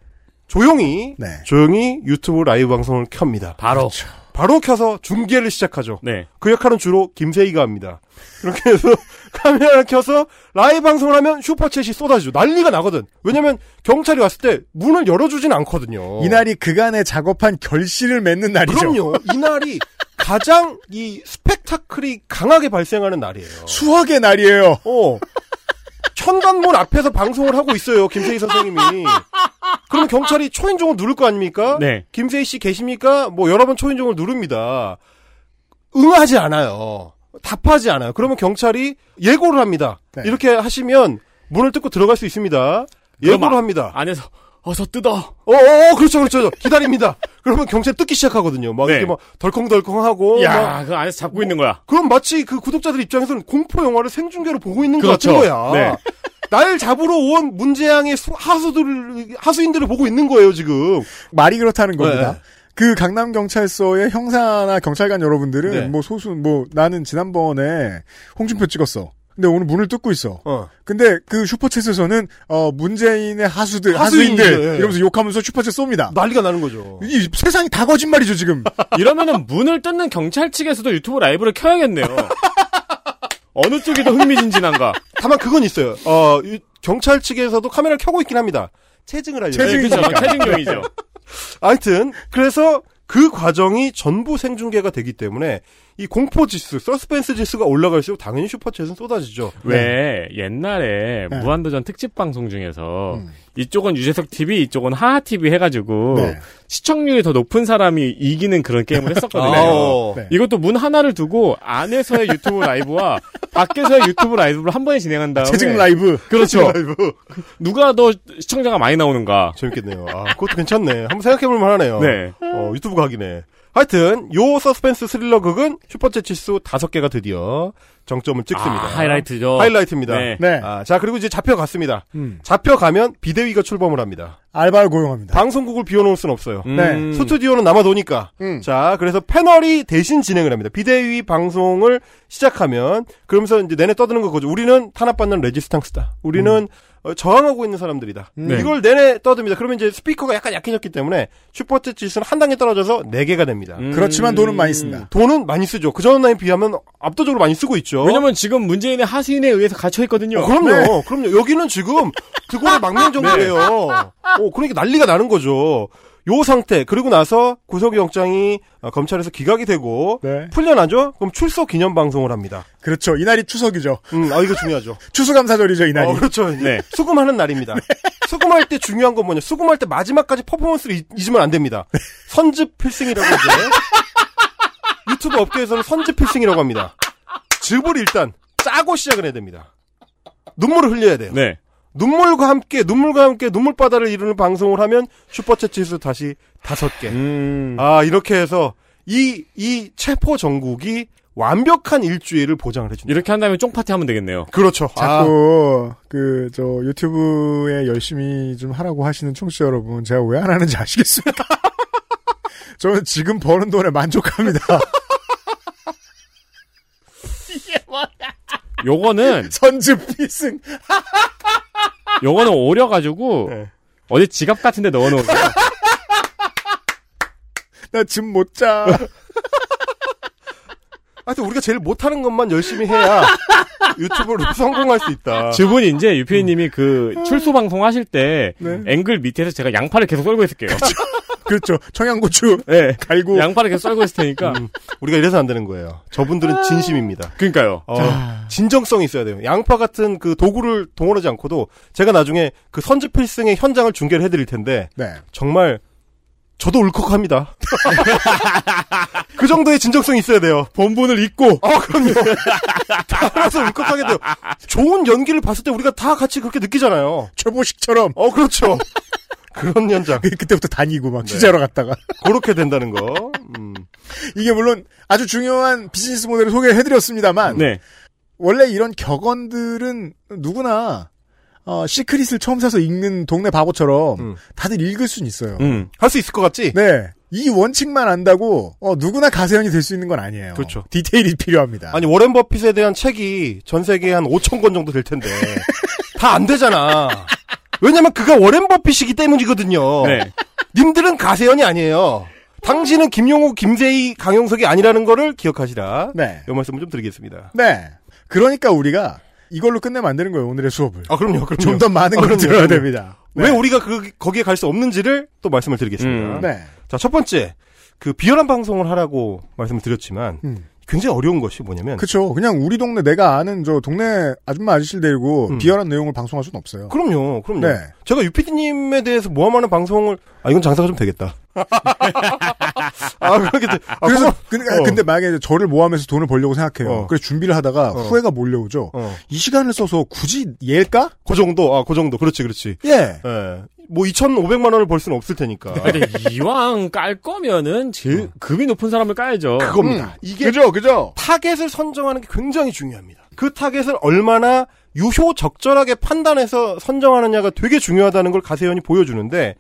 조용히, 네. 조용히 유튜브 라이브 방송을 켭니다. 바로. 바로 켜서 중계를 시작하죠. 네. 그 역할은 주로 김세희가 합니다. 그렇게 해서 카메라를 켜서 라이브 방송을 하면 슈퍼챗이 쏟아지죠. 난리가 나거든. 왜냐면 경찰이 왔을 때 문을 열어주진 않거든요. 이날이 그간의 작업한 결실을 맺는 날이죠. 그럼요. 이날이 가장 이 스펙타클이 강하게 발생하는 날이에요. 수학의 날이에요. 어. 천관문 앞에서 방송을 하고 있어요. 김세희 선생님이. 그러면 경찰이 초인종을 누를 거 아닙니까? 네. 김세희 씨 계십니까? 뭐 여러 번 초인종을 누릅니다. 응하지 않아요. 답하지 않아요. 그러면 경찰이 예고를 합니다. 네. 이렇게 하시면 문을 뜯고 들어갈 수 있습니다. 예고를 아- 합니다. 안에서 어서 뜯어. 어, 어, 그렇죠, 그렇죠. 기다립니다. 그러면 경찰 뜯기 시작하거든요. 막 네. 이렇게 막 덜컹덜컹하고. 막 야, 그 안에서 잡고 있는 거야. 그럼 마치 그 구독자들 입장에서는 공포 영화를 생중계로 보고 있는 그렇죠. 것 같은 거야. 네. 날 잡으러 온 문재양의 수- 하수들 하수인들을 보고 있는 거예요 지금. 말이 그렇다는 겁니다. 네. 그 강남 경찰서의 형사나 경찰관 여러분들은 네. 뭐 소수 뭐 나는 지난번에 홍준표 찍었어. 근데 오늘 문을 뜯고 있어. 어. 근데 그 슈퍼챗에서는 어 문재인의 하수들 하수인들, 하수인들 예. 이러면서 욕하면서 슈퍼챗 쏩니다. 난리가 나는 거죠. 이 세상이 다 거짓말이죠 지금. 이러면은 문을 뜯는 경찰 측에서도 유튜브 라이브를 켜야겠네요. 어느 쪽이 더 흥미진진한가? 다만 그건 있어요. 어 이- 경찰 측에서도 카메라를 켜고 있긴 합니다. 체증을 하려고. 체증. 네, 그죠. 체증용이죠. 하여튼 그래서 그 과정이 전부 생중계가 되기 때문에 이 공포 지수, 서스펜스 지수가 올라갈수록 당연히 슈퍼챗은 쏟아지죠. 왜 옛날에 네. 무한도전 특집 방송 중에서 음. 이쪽은 유재석 TV, 이쪽은 하하 TV 해가지고 네. 시청률이 더 높은 사람이 이기는 그런 게임을 했었거든요. 아, 네. 이것도 문 하나를 두고 안에서의 유튜브 라이브와 밖에서의 유튜브 라이브를 한 번에 진행한 다음에 채증 라이브. 그렇죠. 라이브. 누가 더 시청자가 많이 나오는가? 재밌겠네요. 아, 그것도 괜찮네. 한번 생각해볼 만하네요. 네. 어, 유튜브 각이네. 하여튼 요 서스펜스 스릴러 극은 슈퍼챗 치수 다섯 개가 드디어 정점을 찍습니다. 아, 하이라이트죠. 하이라이트입니다. 네. 네. 아, 자 그리고 이제 잡혀갔습니다. 음. 잡혀가면 비대위가 출범을 합니다. 알바를 고용합니다. 방송국을 비워놓을 순 없어요. 음. 네. 스튜디오는 남아도니까. 음. 자, 그래서 패널이 대신 진행을 합니다. 비대위 방송을 시작하면, 그러면서 이제 내내 떠드는 거죠. 우리는 탄압받는 레지스탕스다. 우리는 어, 저항하고 있는 사람들이다. 네. 이걸 내내 떠듭니다. 그러면 이제 스피커가 약간 약해졌기 때문에 슈퍼챗 지수는 한 단계 떨어져서 4개가 됩니다. 음. 그렇지만 돈은 많이 쓴다. 돈은 많이 쓰죠. 그 전에 비하면 압도적으로 많이 쓰고 있죠. 왜냐면 지금 문재인의 하수인에 의해서 갇혀 있거든요. 어, 그럼요. 그럼요. 여기는 지금 그거의 망명 정도예요. 어, 그러니까 난리가 나는 거죠. 요 상태 그리고 나서 구속영장이 어, 검찰에서 기각이 되고 네. 풀려나죠? 그럼 출석 기념 방송을 합니다. 그렇죠. 이날이 추석이죠. 음, 아 이거 중요하죠. 추수감사절이죠 이날이. 어, 그렇죠. 네. 수금하는 날입니다. 수금할 때 중요한 건 뭐냐? 수금할 때 마지막까지 퍼포먼스를 잊, 잊으면 안 됩니다. 선즙 필승이라고 이제 유튜브 업계에서는 선즙 필승이라고 합니다. 즙을 일단 짜고 시작을 해야 됩니다. 눈물을 흘려야 돼요. 네. 눈물과 함께 눈물과 함께 눈물바다를 이루는 방송을 하면 슈퍼챗 지수 다시 다섯 개. 음. 아 이렇게 해서 이 이 체포 정국이 완벽한 일주일을 보장을 해준다. 이렇게 한다면 쫑파티 하면 되겠네요. 그렇죠. 자꾸 그저 유튜브에 열심히 좀 하라고 하시는 청취자 여러분 제가 왜 안 하는지 아시겠습니까? 저는 지금 버는 돈에 만족합니다. 요거는 선즙 필승. 요거는 오려가지고 어디 지갑 같은데 넣어놓은 거예요. 나짐 못 자. 하여튼 우리가 제일 못하는 것만 열심히 해야 유튜브로 성공할 수 있다. 주분이 이제 유피디님이 그 출소 방송 하실 때 네. 앵글 밑에서 제가 양파를 계속 썰고 있을게요. 그렇죠. 청양고추 네. 갈고 양파를 계속 썰고 있을 테니까. 음, 우리가 이래서 안 되는 거예요. 저분들은 진심입니다. 그러니까요. 어, 진정성이 있어야 돼요. 양파 같은 그 도구를 동원하지 않고도 제가 나중에 그 선즙 필승의 현장을 중계를 해드릴 텐데 네. 정말 저도 울컥합니다. 그 정도의 진정성이 있어야 돼요. 본분을 잊고. 어, 그럼요. 따라서 울컥하게 돼요. 좋은 연기를 봤을 때 우리가 다 같이 그렇게 느끼잖아요. 최보식처럼. 어, 그렇죠. 그런 현장. 그때부터 다니고 막 취재하러 갔다가. 그렇게 된다는 거. 음. 이게 물론 아주 중요한 비즈니스 모델을 소개를 해드렸습니다만. 네. 원래 이런 격언들은 누구나 어, 시크릿을 처음 사서 읽는 동네 바보처럼 음. 다들 읽을 수는 있어요. 음. 할수 있을 것 같지? 네. 이 원칙만 안다고 어, 누구나 가세현이 될 수 있는 건 아니에요. 그렇죠. 디테일이 필요합니다. 아니 워렌 버핏에 대한 책이 전 세계에 한 5천 권 정도 될 텐데 다 안 되잖아. 왜냐면 그가 워렌 버핏이기 때문이거든요. 네. 님들은 가세연이 아니에요. 당신은 김용호, 김세희, 강용석이 아니라는 거를 기억하시라. 네. 이 말씀을 좀 드리겠습니다. 네. 그러니까 우리가 이걸로 끝내면 안 되는 거예요, 오늘의 수업을. 아 그럼요, 그럼요. 좀 더 많은 아, 걸 들어야. 됩니다. 왜 우리가 그 거기에 갈 수 없는지를 또 말씀을 드리겠습니다. 음. 네. 자, 첫 번째 그 비열한 방송을 하라고 말씀을 드렸지만 음. 굉장히 어려운 것이 뭐냐면 그쵸. 그냥 우리 동네 내가 아는 저 동네 아줌마 아저씨를 데리고 음. 비열한 내용을 방송할 수는 없어요. 그럼요, 그럼요. 네. 제가 유피디님에 대해서 모함하는 방송을 아 이건 장사가 좀 되겠다. 아 그렇게 돼. 아, 그래서 그거- 근데, 어. 근데 만약에 저를 모함해서 돈을 벌려고 생각해요. 어. 그래서 준비를 하다가 어. 후회가 몰려오죠. 어. 이 시간을 써서 굳이 얘일까? 그 정도, 아, 그 정도. 그렇지, 그렇지. 예. 예. 뭐 2,500만 원을 벌 수는 없을 테니까. 근데 이왕 깔 거면은 제일 급이 높은 사람을 까야죠. 그겁니다. 이게 그죠, 그죠. 타겟을 선정하는 게 굉장히 중요합니다. 그 타겟을 얼마나 유효 적절하게 판단해서 선정하느냐가 되게 중요하다는 걸 가세연이 보여주는데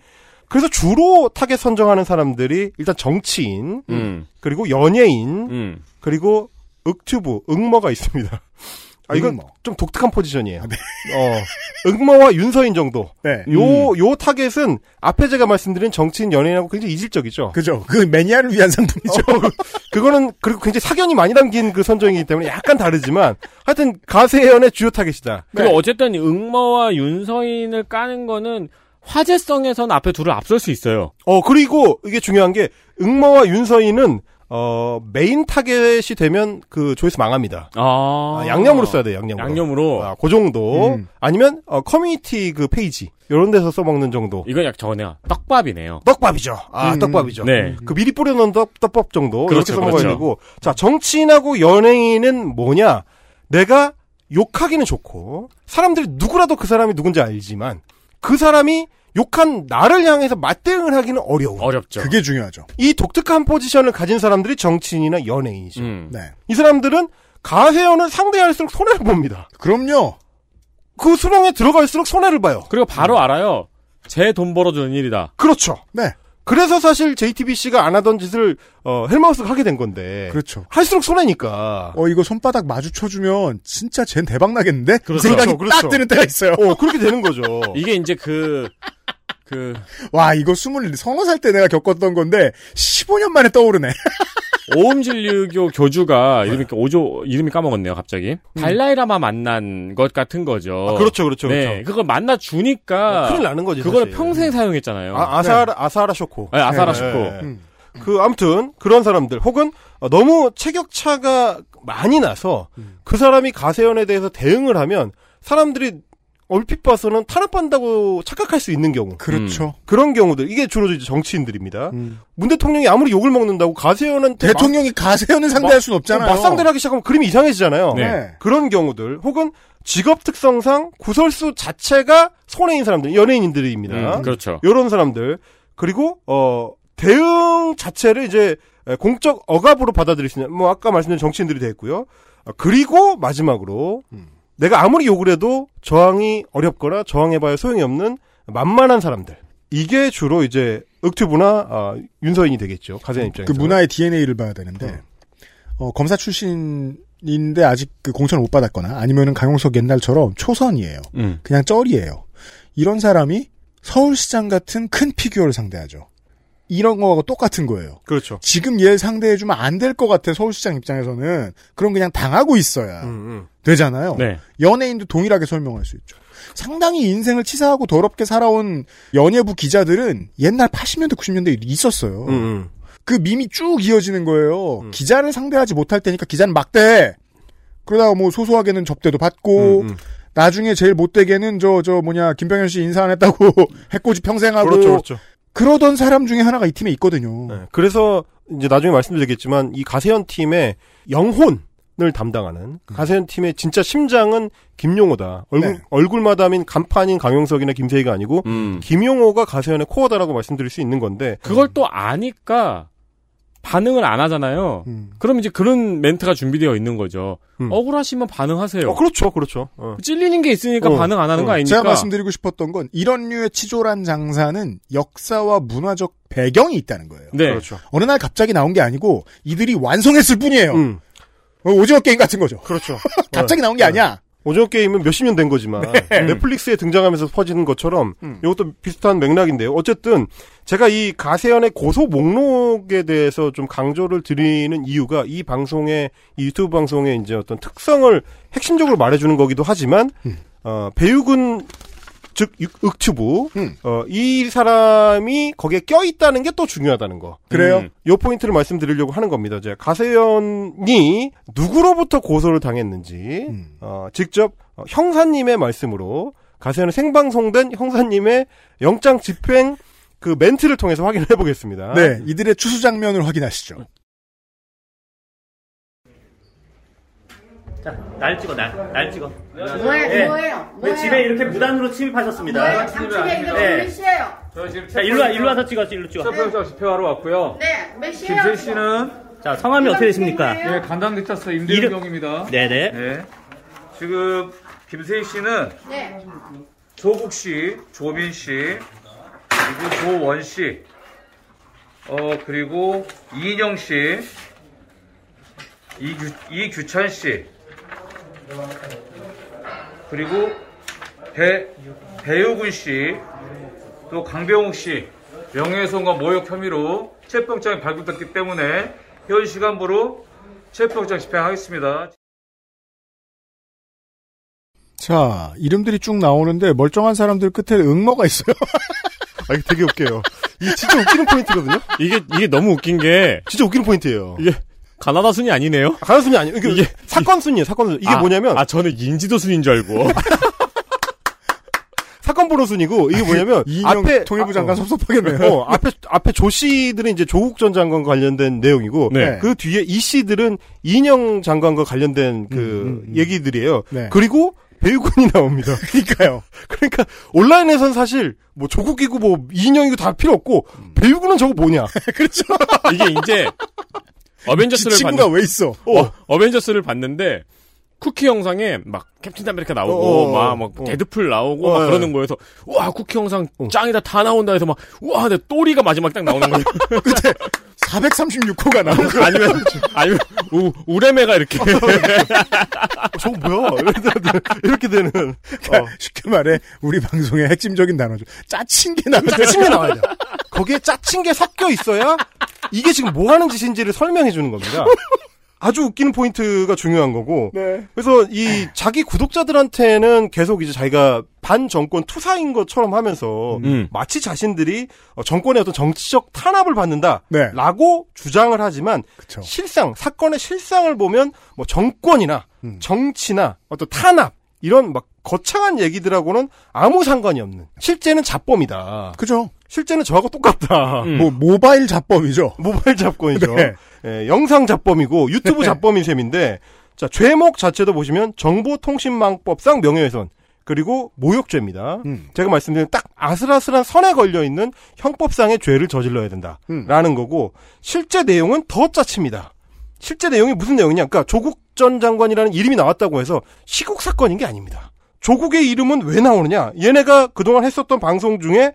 그래서 주로 타겟 선정하는 사람들이 일단 정치인 음. 그리고 연예인 음. 그리고 윽튜브 응머가 있습니다. 아 이건 응머. 좀 독특한 포지션이에요. 어 응머와 윤서인 정도. 네. 요요 타겟은 앞에 제가 말씀드린 정치인 연예인하고 굉장히 이질적이죠. 그죠. 그 매니아를 위한 상품이죠. 어, 그거는 그리고 굉장히 사견이 많이 담긴 그 선정이기 때문에 약간 다르지만 하여튼 가세연의 주요 타겟이다. 그리고 어쨌든 응머와 윤서인을 까는 거는 화제성에서는 앞에 둘을 앞설 수 있어요. 어 그리고 이게 중요한 게 응머와 윤서인은 어 메인 타겟이 되면 그 조회수 망합니다. 아, 아, 양념으로 써야 돼요. 양념으로. 양념으로. 아, 그 정도. 음. 아니면 어, 커뮤니티 그 페이지 이런 데서 써먹는 정도. 이건 약 저거네요. 떡밥이네요. 떡밥이죠. 아 음. 떡밥이죠. 네. 그 미리 뿌려놓은 떡, 떡밥 정도 그렇죠, 이렇게 써먹어야 그렇죠. 되고 자 정치인하고 연예인은 뭐냐 내가 욕하기는 좋고 사람들이 누구라도 그 사람이 누군지 알지만 그 사람이 욕한 나를 향해서 맞대응을 하기는 어려워 어렵죠. 그게 중요하죠. 이 독특한 포지션을 가진 사람들이 정치인이나 연예인이죠 음. 네. 이 사람들은 가세연을 상대할수록 손해를 봅니다 그럼요. 그 수렁에 들어갈수록 손해를 봐요 그리고 바로 알아요. 제 돈 벌어주는 일이다. 그렇죠 네. 그래서 사실 JTBC가 안 하던 짓을 어, 헬마우스가 하게 된 건데 그렇죠. 할수록 손해니까 어, 이거 손바닥 마주쳐주면 진짜 쟨 대박 나겠는데? 이 그렇죠. 생각이 그렇죠. 딱 드는 때가 있어요. 어, 그렇게 되는 거죠. 이게 이제 그, 그, 와, 이거 스물, 서너 살 때 내가 겪었던 건데, 15년 만에 떠오르네. 오음진류교 교주가 이름이 오조 이름이 까먹었네요 갑자기 달라이라마 만난 것 같은 거죠. 아, 그렇죠, 그렇죠, 네, 그렇죠. 그걸 만나 주니까 큰일 나는 거지. 그걸 사실. 평생 사용했잖아요. 아, 아사라, 아사라 쇼코. 네, 아사라 네, 쇼코. 네. 음. 그, 아무튼, 그런 사람들, 혹은, 어, 너무 체격차가 많이 나서, 음. 그 사람이 가세연에 대해서 대응을 하면, 사람들이 얼핏 봐서는 탄압한다고 착각할 수 있는 경우. 그렇죠. 그런 경우들, 이게 주로 이제 정치인들입니다. 음. 문 대통령이 아무리 욕을 먹는다고 가세연한테 대통령이 가세현을 상대할 수는 없잖아요. 맞상대를 하기 시작하면 그림이 이상해지잖아요. 네. 그런 경우들 혹은 직업 특성상 구설수 자체가 손해인 사람들, 연예인들입니다. 음, 그렇죠. 이런 사람들 그리고 어 대응 자체를 이제 에, 공적 억압으로 받아들일 수 있는 뭐 아까 말씀드린 정치인들이 됐고요. 어, 그리고 마지막으로 내가 아무리 욕을 해도 저항이 어렵거나 저항해봐야 소용이 없는 만만한 사람들. 이게 주로 이제 윽튜브나 아, 윤서인이 되겠죠. 가세현 입장에서. 그 문화의 DNA를 봐야 되는데 어, 검사 출신인데 아직 그 공천을 못 받았거나 아니면은 강용석 옛날처럼 초선이에요. 음. 그냥 쩔이에요. 이런 사람이 서울시장 같은 큰 피규어를 상대하죠. 이런 거하고 똑같은 거예요. 그렇죠. 지금 얘를 상대해주면 안 될 것 같아 서울시장 입장에서는 그럼 그냥 당하고 있어야 음, 되잖아요. 네. 연예인도 동일하게 설명할 수 있죠. 상당히 인생을 치사하고 더럽게 살아온 연예부 기자들은 옛날 80년대 90년대에 있었어요. 음, 그 밈이 쭉 이어지는 거예요. 기자를 상대하지 못할 때니까 기자는 막대. 그러다가 뭐 소소하게는 접대도 받고 음, 나중에 제일 못되게는 저 저 뭐냐 김병현 씨 인사 안 했다고 해코지 평생 하고 그렇죠, 그렇죠. 그러던 사람 중에 하나가 이 팀에 있거든요. 네, 그래서 이제 나중에 말씀드리겠지만 이 가세현 팀의 영혼 을 담당하는 가세현 팀의 진짜 심장은 김용호다. 얼굴 네. 얼굴마담인 간판인 강용석이나 김세희가 아니고 음. 김용호가 가세현의 코어다라고 말씀드릴 수 있는 건데 그걸 또 아니까 반응을 안 하잖아요. 그럼 이제 그런 멘트가 준비되어 있는 거죠. 억울하시면 반응하세요. 어, 그렇죠, 그렇죠. 어. 찔리는 게 있으니까 어, 반응 안 하는 어. 거 아닙니까? 제가 말씀드리고 싶었던 건 이런 류의 치졸한 장사는 역사와 문화적 배경이 있다는 거예요. 네. 그렇죠. 어느 날 갑자기 나온 게 아니고 이들이 완성했을 뿐이에요. 음. 어, 오징어 게임 같은 거죠. 그렇죠. 갑자기 나온 게 아니야. 오징어 게임은 몇십 년 된 거지만 네. 넷플릭스에 등장하면서 퍼지는 것처럼 음. 이것도 비슷한 맥락인데요. 어쨌든 제가 이 가세현의 고소 목록에 대해서 좀 강조를 드리는 이유가 이 방송의 이 유튜브 방송의 이제 어떤 특성을 핵심적으로 말해주는 거기도 하지만 음. 어, 배우군 즉 육- 윽튜브 음. 어, 이 사람이 거기에 껴 있다는 게 또 중요하다는 거. 그래요? 음. 요 포인트를 말씀드리려고 하는 겁니다. 이제 가세현이 누구로부터 고소를 당했는지 음. 어, 직접 어, 형사님의 말씀으로 가세현의 생방송된 형사님의 영장 집행 그 멘트를 통해서 확인을 해보겠습니다. 네, 이들의 추수 장면을 확인하시죠. 자, 날 찍어, 날, 날 찍어. 뭐예요? 네. 뭐예요? 네, 뭐예요? 집에 이렇게 무단으로 침입하셨습니다. 뭐예요? 당첨자 이름 몇 시에요? 저 지금 자, 일로 와, 일로 와서 찍어, 일로 찍어. 체포영장 집행하러 왔고요. 네, 몇 시에요? 김세 씨는 자, 성함이 어떻게 되십니까? 네, 간당 경찰서 이름- 임대경입니다. 네네. 네. 지금 김세희 씨는 네. 조국 씨, 조민 씨, 그리고 조원 씨, 어 그리고 이인영 씨, 이규 이규찬 씨, 그리고 배 배우군 씨, 또 강병욱 씨 명예훼손과 모욕 혐의로 체포영장이 발부됐기 때문에 현 시간부로 체포영장 집행하겠습니다. 자, 이름들이 쭉 나오는데 멀쩡한 사람들 끝에 응모가 있어요. 아, 이게 되게 웃겨요. 이게 진짜 웃기는 포인트거든요. 이게 이게 너무 웃긴 게 진짜 웃기는 포인트예요. 이게 가나다 순이 아니네요. 가나 순이 아니에요. 이게, 사건 순이에요. 사건 순. 이게 아, 뭐냐면 아 저는 인지도 순인 줄 알고 사건 번호 순이고 이게 뭐냐면 이인영 앞에 통일부 장관 어, 섭섭하겠네요. 어, 앞에 앞에 조 씨들은 이제 조국 전 장관과 관련된 내용이고 네. 그 뒤에 이 씨들은 이인영 장관과 관련된 그 얘기들이에요. 네. 그리고 배우군이 나옵니다. 그러니까요. 그러니까 온라인에선 사실 뭐 조국이고 뭐 이인영이고 다 필요 없고 배우군은 저거 뭐냐? 그렇죠. 이게 이제 어벤져스를 친구가 봤는- 왜 있어? 어, 어벤져스를 봤는데 쿠키 영상에 막 캡틴 아메리카 나오고 어, 어, 막, 막 어. 데드풀 나오고 어, 막 예. 그러는 거에서 와 쿠키 영상 짱이다 다 나온다 해서 막와 내 또리가 마지막 딱 나오는 거예요. 그때 436호가 나오고 아니면 아니면 우, 우레메가 이렇게 저거 뭐야? 이렇게 되는 그러니까 쉽게 말해 우리 방송의 핵심적인 단어죠. 짜친 게 나와야 짜친 게 나와야 돼. 거기에 짜친 게 섞여 있어야 이게 지금 뭐 하는 짓인지를 설명해 주는 겁니다. 아주 웃기는 포인트가 중요한 거고. 네. 그래서 이 자기 구독자들한테는 계속 이제 자기가 반 정권 투사인 것처럼 하면서 음. 마치 자신들이 어, 정권의 어떤 정치적 탄압을 네. 받는다라고 주장을 하지만 실상 사건의 실상을 보면 뭐 정권이나 음. 정치나 어떤 탄압 이런 막 거창한 얘기들하고는 아무 상관이 없는 실제는 자범이다. 그죠? 실제는 저하고 똑같다. 뭐 모바일 잡범이죠. 모바일 잡범이죠. 네. 예, 영상 잡범이고 유튜브 잡범인 셈인데 자 죄목 자체도 보시면 정보통신망법상 명예훼손 그리고 모욕죄입니다. 제가 말씀드린 딱 아슬아슬한 선에 걸려 있는 형법상의 죄를 저질러야 된다라는 거고 실제 내용은 더 짜칩니다. 실제 내용이 무슨 내용이냐? 그러니까 조국 전 장관이라는 이름이 나왔다고 해서 시국 사건인 게 아닙니다. 조국의 이름은 왜 나오느냐? 얘네가 그동안 했었던 방송 중에 에,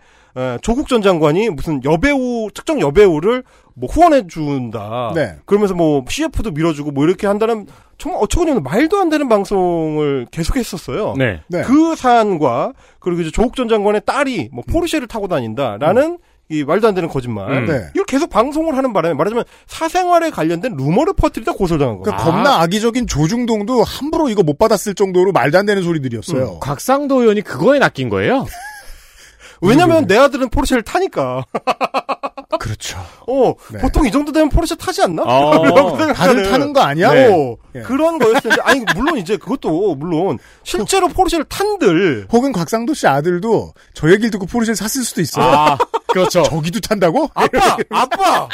조국 전 장관이 무슨 여배우 특정 여배우를 뭐 후원해 준다. 네. 그러면서 뭐 CF도 밀어주고 뭐 이렇게 한다는 정말 어처구니없는 말도 안 되는 방송을 계속했었어요. 네. 네. 그 사안과 그리고 이제 조국 전 장관의 딸이 뭐 포르쉐를 타고 다닌다라는 이 말도 안 되는 거짓말. 음. 네. 이걸 계속 방송을 하는 바람에 말하자면 사생활에 관련된 루머를 퍼뜨리다 고소당한 거예요. 그러니까 겁나 악의적인 조중동도 함부로 이거 못 받았을 정도로 말도 안 되는 소리들이었어요. 음, 곽상도 의원이 그거에 낚인 거예요? 왜냐면 내 아들은 포르쉐를 타니까. 그렇죠. 어, 네. 보통 이 정도 되면 포르쉐 타지 않나? 어. 다들 타는 거 아니야? 어, 예. 그런 거였는데, 아니, 물론 이제 그것도, 물론, 실제로 포르쉐를 탄들, 혹은 곽상도 씨 아들도 저 얘기를 듣고 포르쉐를 샀을 수도 있어요. 아, 그렇죠. 저기도 탄다고? 아빠! 아빠!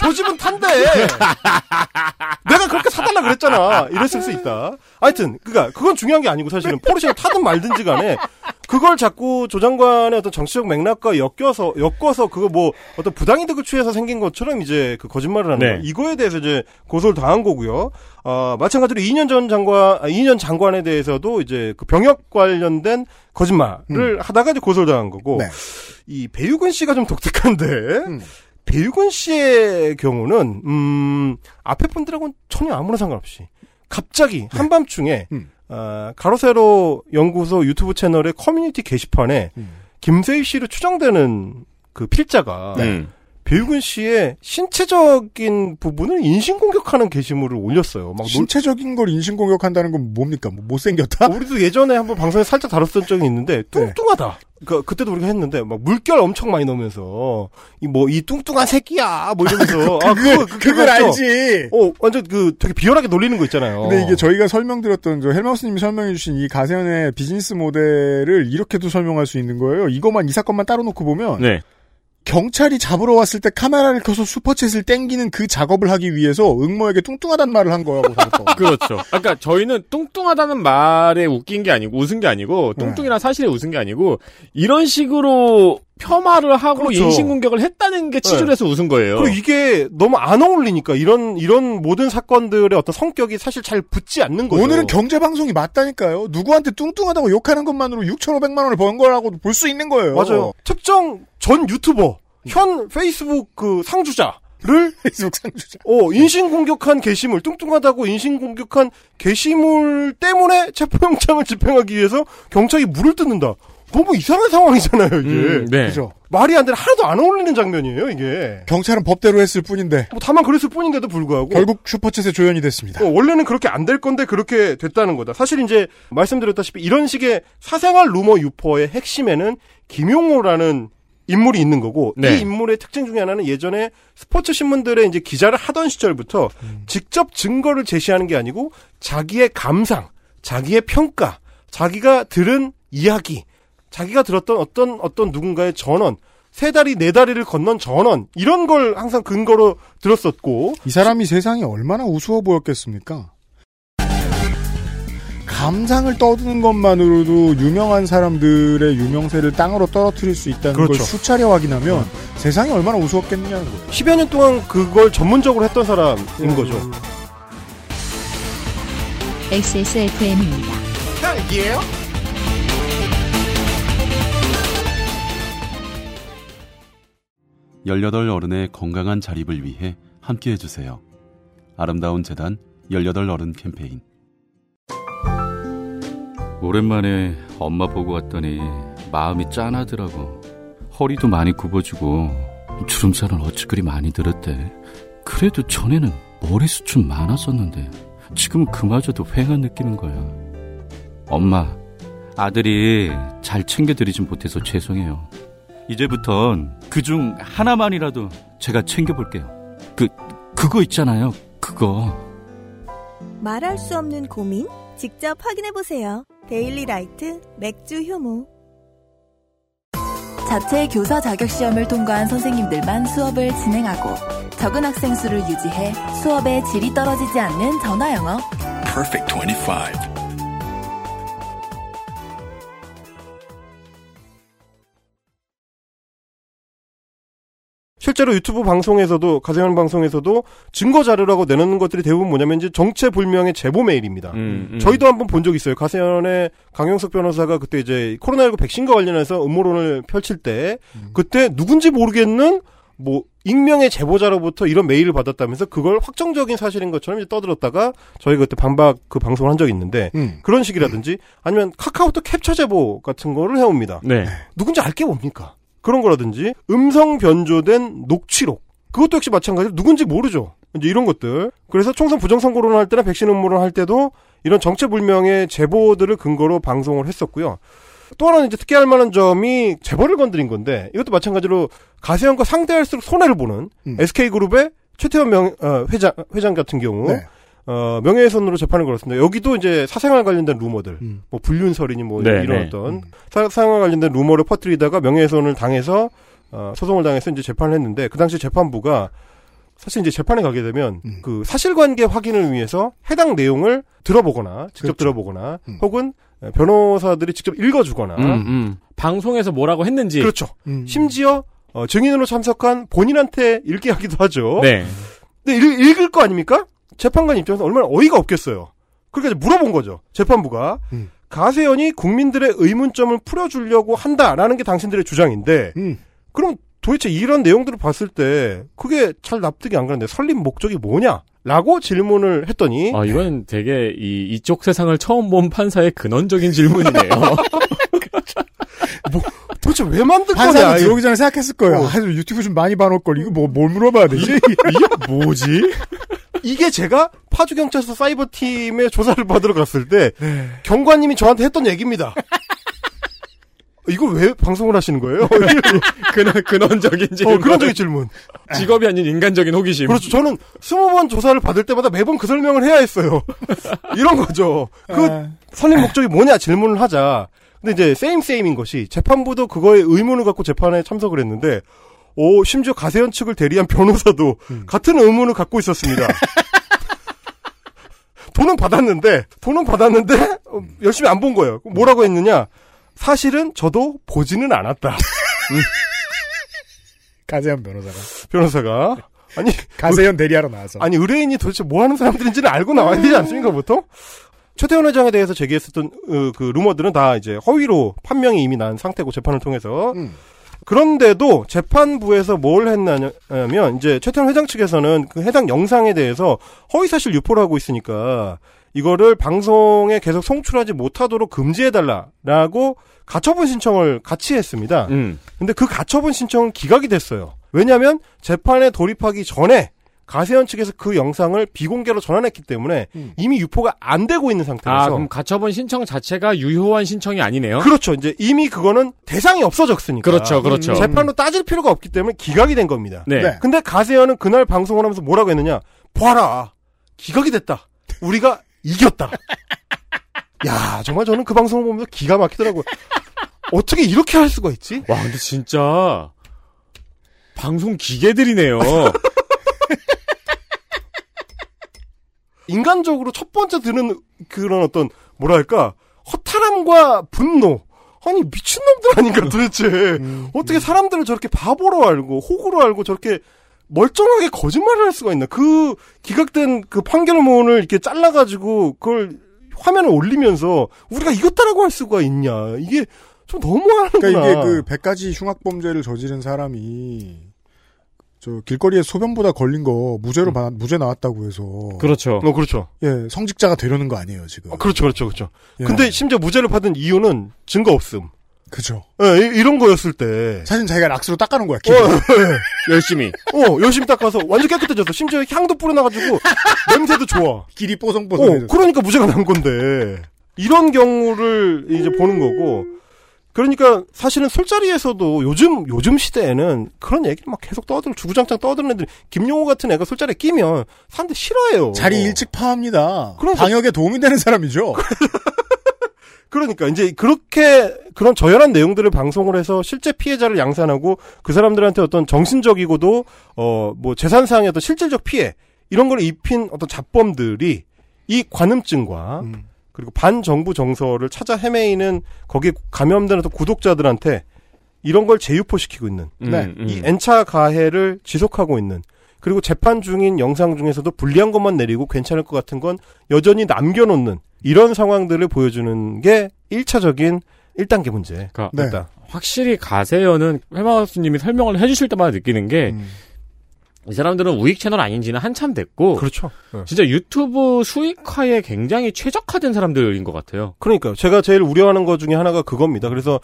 저 집은 탄대! 내가 그렇게 사달라 그랬잖아. 이랬을 수 있다. 하여튼, 그니까, 그건 중요한 게 아니고 사실은 포르쉐를 타든 말든지 간에, 그걸 자꾸 조 장관의 어떤 정치적 맥락과 엮여서, 엮어서 그거 뭐, 어떤 부당이득을 취해서 생긴 것처럼 이제 그 거짓말을 하는 네. 거. 이거에 대해서 이제 고소를 당한 거고요. 어, 마찬가지로 2년 전 장관, 아, 2년 장관에 대해서도 이제 그 병역 관련된 거짓말을 하다가 이제 고소를 당한 거고, 네. 이 배유근 씨가 좀 독특한데 배유근 씨의 경우는 음 앞에 분들하고는 전혀 아무런 상관없이 갑자기 한밤중에 음. 아, 가로세로 연구소 유튜브 채널의 커뮤니티 게시판에 김세희 씨로 추정되는 그 필자가 음. 배유근 씨의 신체적인 부분을 인신공격하는 게시물을 올렸어요. 막 놀- 신체적인 걸 인신공격한다는 건 뭡니까? 뭐 못생겼다? 우리도 예전에 한번 방송에 살짝 다뤘던 적이 있는데 뚱뚱하다. 그러니까 그때도 우리가 했는데 막 물결 엄청 많이 넣으면서 이 뭐 이 뚱뚱한 새끼야 뭐 이러면서 아, 그걸, 그거, 그걸 맞죠? 알지. 어 완전 그 되게 비열하게 놀리는 거 있잖아요. 근데 이게 저희가 설명드렸던 저 헬마우스님이 설명해주신 이 가세현의 비즈니스 모델을 이렇게도 설명할 수 있는 거예요. 이것만 이 사건만 따로 놓고 보면 네. 경찰이 잡으러 왔을 때 카메라를 켜서 슈퍼챗을 땡기는 그 작업을 하기 위해서 응모에게 뚱뚱하단 말을 한 거라고 생각하고. 그렇죠. 그러니까 저희는 뚱뚱하다는 말에 웃긴 게 아니고 웃은 게 아니고 네. 뚱뚱이란 사실에 웃은 게 아니고 이런 식으로 폄하를 하고 그렇죠. 인신 공격을 했다는 게 치졸해서 웃은 거예요. 그리고 이게 너무 안 어울리니까 이런 이런 모든 사건들의 어떤 성격이 사실 잘 붙지 않는 거죠. 오늘은 경제 방송이 맞다니까요. 누구한테 뚱뚱하다고 욕하는 것만으로 6,500만 원을 번 거라고 볼 수 있는 거예요. 맞아요. 특정 전 유튜버 현 페이스북 그 상주자 를 페이스북 상주자. 어 인신 공격한 게시물 뚱뚱하다고 인신 공격한 게시물 때문에 체포영장을 집행하기 위해서 경찰이 물을 뜯는다. 너무 이상한 상황이잖아요 이게. 음, 네. 그죠. 말이 안 되는 하나도 안 어울리는 장면이에요 이게. 경찰은 법대로 했을 뿐인데 뭐 다만 그랬을 뿐인데도 불구하고 결국 슈퍼챗에 조연이 됐습니다. 어, 원래는 그렇게 안 될 건데 그렇게 됐다는 거다. 사실 이제 말씀드렸다시피 이런 식의 사생활 루머 유포의 핵심에는 김용호라는 인물이 있는 거고 네. 이 인물의 특징 중에 하나는 예전에 스포츠 신문들의 이제 기자를 하던 시절부터 직접 증거를 제시하는 게 아니고 자기의 감상, 자기의 평가, 자기가 들은 이야기, 자기가 들었던 어떤 어떤 누군가의 전언, 세 다리 네 다리를 건넌 전언 이런 걸 항상 근거로 들었었고 이 사람이 세상이 얼마나 우스워 보였겠습니까? 감상을 떠드는 것만으로도 유명한 사람들의 유명세를 땅으로 떨어뜨릴 수 있다는 걸 그렇죠. 수차례 확인하면 세상이 얼마나 우스웠겠느냐는 거예요. 10여 년 동안 그걸 전문적으로 했던 사람인 거죠. XSFM입니다. 딸기예요? 열여덟 어른의 건강한 자립을 위해 함께 해주세요. 아름다운 재단 열여덟 어른 캠페인 오랜만에 엄마 보고 왔더니 마음이 짠하더라고. 허리도 많이 굽어지고 주름살은 어찌 그리 많이 들었대. 그래도 전에는 머리숱은 많았었는데 지금 그마저도 휑한 느끼는 거야. 엄마, 아들이 잘 챙겨드리진 못해서 죄송해요. 이제부턴 그 중 하나만이라도 제가 챙겨볼게요. 그, 그거 있잖아요. 그거. 말할 수 없는 고민? 직접 확인해보세요. 데일리 라이트 맥주 효모. 자체 교사 자격 시험을 통과한 선생님들만 수업을 진행하고 적은 학생 수를 유지해 수업의 질이 떨어지지 않는 전화 영어. Perfect 25. 실제로 유튜브 방송에서도 가세현 방송에서도 증거 자료라고 내놓는 것들이 대부분 뭐냐면 이제 정체 불명의 제보 메일입니다. 음, 음. 저희도 한번 본 적 있어요. 가세현의 강영석 변호사가 그때 이제 코로나19 백신과 관련해서 음모론을 펼칠 때 그때 누군지 모르겠는 뭐 익명의 제보자로부터 이런 메일을 받았다면서 그걸 확정적인 사실인 것처럼 이제 떠들었다가 저희가 그때 반박 그 방송을 한 적이 있는데 음. 그런 식이라든지 아니면 카카오톡 캡처 제보 같은 거를 해옵니다. 네. 누군지 알 게 뭡니까? 그런 거라든지 음성 변조된 녹취록 그것도 역시 마찬가지로 누군지 모르죠. 이제 이런 것들. 그래서 총선 부정선거론을 할 때나 백신 음모론 할 때도 이런 정체불명의 제보들을 근거로 방송을 했었고요. 또 하나는 이제 특히할 만한 점이 재벌을 건드린 건데 이것도 마찬가지로 가세현과 상대할수록 손해를 보는 SK그룹의 최태원 명, 어, 회장, 회장 같은 경우 네. 어, 명예훼손으로 재판을 걸었습니다. 여기도 이제 사생활 관련된 루머들, 뭐 불륜설이니 뭐 네, 이런 네. 어떤 사, 사생활 관련된 루머를 퍼뜨리다가 명예훼손을 당해서 어, 소송을 당해서 이제 재판을 했는데 그 당시 재판부가 사실 이제 재판에 가게 되면 그 사실관계 확인을 위해서 해당 내용을 들어보거나 직접 들어보거나 혹은 변호사들이 직접 읽어주거나 음, 음. 방송에서 뭐라고 했는지. 그렇죠. 심지어 어, 증인으로 참석한 본인한테 읽게 하기도 하죠. 네. 근데 읽, 읽을 거 아닙니까? 재판관 입장에서 얼마나 어이가 없겠어요. 그러니까 물어본 거죠. 재판부가 가세연이 국민들의 의문점을 풀어주려고 한다라는 게 당신들의 주장인데 그럼 도대체 이런 내용들을 봤을 때 그게 잘 납득이 안 가는데 설립 목적이 뭐냐? 라고 질문을 했더니 아, 이건 되게 이, 이쪽 세상을 처음 본 판사의 근원적인 질문이네요. 도대체 왜 만들 거냐? 들어오기 전에 생각했을 거예요. 어. 아, 유튜브 좀 많이 봐놓을 걸. 이거 뭐, 뭘 물어봐야 되지? 이게 뭐지? 이게 제가 파주 경찰서 사이버 팀의 조사를 받으러 갔을 때 네. 경관님이 저한테 했던 얘기입니다. 이걸 왜 방송을 하시는 거예요? 근원, 근원적인 질문. 어, 근원적인 질문. 직업이 아닌 인간적인 호기심. 그렇죠. 저는 스무 번 조사를 받을 때마다 매번 그 설명을 해야 했어요. 이런 거죠. 그 아. 설립 목적이 뭐냐 질문을 하자. 근데 이제 세임 세임인 것이 재판부도 그거에 의문을 갖고 재판에 참석을 했는데 오 심지어 가세현 측을 대리한 변호사도 같은 의문을 갖고 있었습니다. 돈은 받았는데 돈은 받았는데 어, 열심히 안 본 거예요. 뭐라고 했느냐? 사실은 저도 보지는 않았다. 가세현 변호사가. 변호사가 아니 가세현 대리하러 나와서. 아니 의뢰인이 도대체 뭐 하는 사람들인지는 알고 나와야 되지 않습니까 보통? 최태원 회장에 대해서 제기했었던 어, 그 루머들은 다 이제 허위로 판명이 이미 난 상태고 재판을 통해서 그런데도 재판부에서 뭘 했냐면 이제 최태원 회장 측에서는 그 해당 영상에 대해서 허위 사실 유포를 하고 있으니까 이거를 방송에 계속 송출하지 못하도록 금지해달라라고 가처분 신청을 같이 했습니다. 음. 근데 그 가처분 신청은 기각이 됐어요. 왜냐하면 재판에 돌입하기 전에 가세현 측에서 그 영상을 비공개로 전환했기 때문에 이미 유포가 안 되고 있는 상태라서 아, 그럼 가처분 신청 자체가 유효한 신청이 아니네요? 그렇죠. 이제 이미 그거는 대상이 없어졌으니까. 그렇죠, 그렇죠. 재판로 따질 필요가 없기 때문에 기각이 된 겁니다. 네. 네. 근데 가세현은 그날 방송을 하면서 뭐라고 했느냐? 봐라. 기각이 됐다. 우리가 이겼다. 야, 정말 저는 그 방송을 보면서 기가 막히더라고요. 어떻게 이렇게 할 수가 있지? 와, 근데 진짜 방송 기계들이네요. 인간적으로 첫 번째 드는 그런 어떤 뭐랄까 허탈함과 분노. 아니 미친놈들 아닌가 도대체. 어떻게 사람들을 저렇게 바보로 알고 호구로 알고 저렇게 멀쩡하게 거짓말을 할 수가 있나? 그 기각된 그 판결문을 이렇게 잘라가지고 그걸 화면에 올리면서 우리가 이겼다라고 할 수가 있냐? 이게 좀 너무하는구나. 그러니까 이게 그 100가지 흉악범죄를 저지른 사람이 저 길거리에 소변보다 걸린 거 무죄로 받- 무죄 나왔다고 해서 그렇죠. 어 그렇죠 예 성직자가 되려는 거 아니에요 지금. 어, 그렇죠 그렇죠 그렇죠 예. 근데 심지어 무죄를 받은 이유는 증거 없음 그죠. 예, 이- 이런 거였을 때 사실 자기가 락스로 닦아놓은 거야. 어, 예. 열심히. 어, 열심히 닦아서 완전 깨끗해졌어. 심지어 향도 뿌려놔가지고 냄새도 좋아. 길이 어, 뽀송뽀송해졌어. 그러니까 무죄가 난 건데 이런 경우를 이제 보는 거고. 그러니까 사실은 술자리에서도 요즘 요즘 시대에는 그런 얘기를 막 계속 떠들 주구장창 떠드는 애들 김용호 같은 애가 술자리에 끼면 사람들 싫어해요. 자리 일찍 파합니다. 그러니까- 방역에 도움이 되는 사람이죠. 그러니까 이제 그렇게 그런 저열한 내용들을 방송을 해서 실제 피해자를 양산하고 그 사람들한테 어떤 정신적이고도 어 뭐 재산상의 어떤 실질적 피해 이런 걸 입힌 어떤 잡범들이 이 관음증과 그리고 반정부 정서를 찾아 헤매이는 거기에 감염된 어떤 구독자들한테 이런 걸 재유포시키고 있는 네. 이 N차 가해를 지속하고 있는 그리고 재판 중인 영상 중에서도 불리한 것만 내리고 괜찮을 것 같은 건 여전히 남겨놓는 이런 상황들을 보여주는 게 1차적인 1단계 문제. 그러니까 네. 확실히 가세연은 회마우스님이 설명을 해주실 때마다 느끼는 게, 이 사람들은 우익 채널 아닌지는 한참 됐고, 그렇죠. 네. 진짜 유튜브 수익화에 굉장히 최적화된 사람들인 것 같아요. 그러니까요. 제가 제일 우려하는 것 중에 하나가 그겁니다. 그래서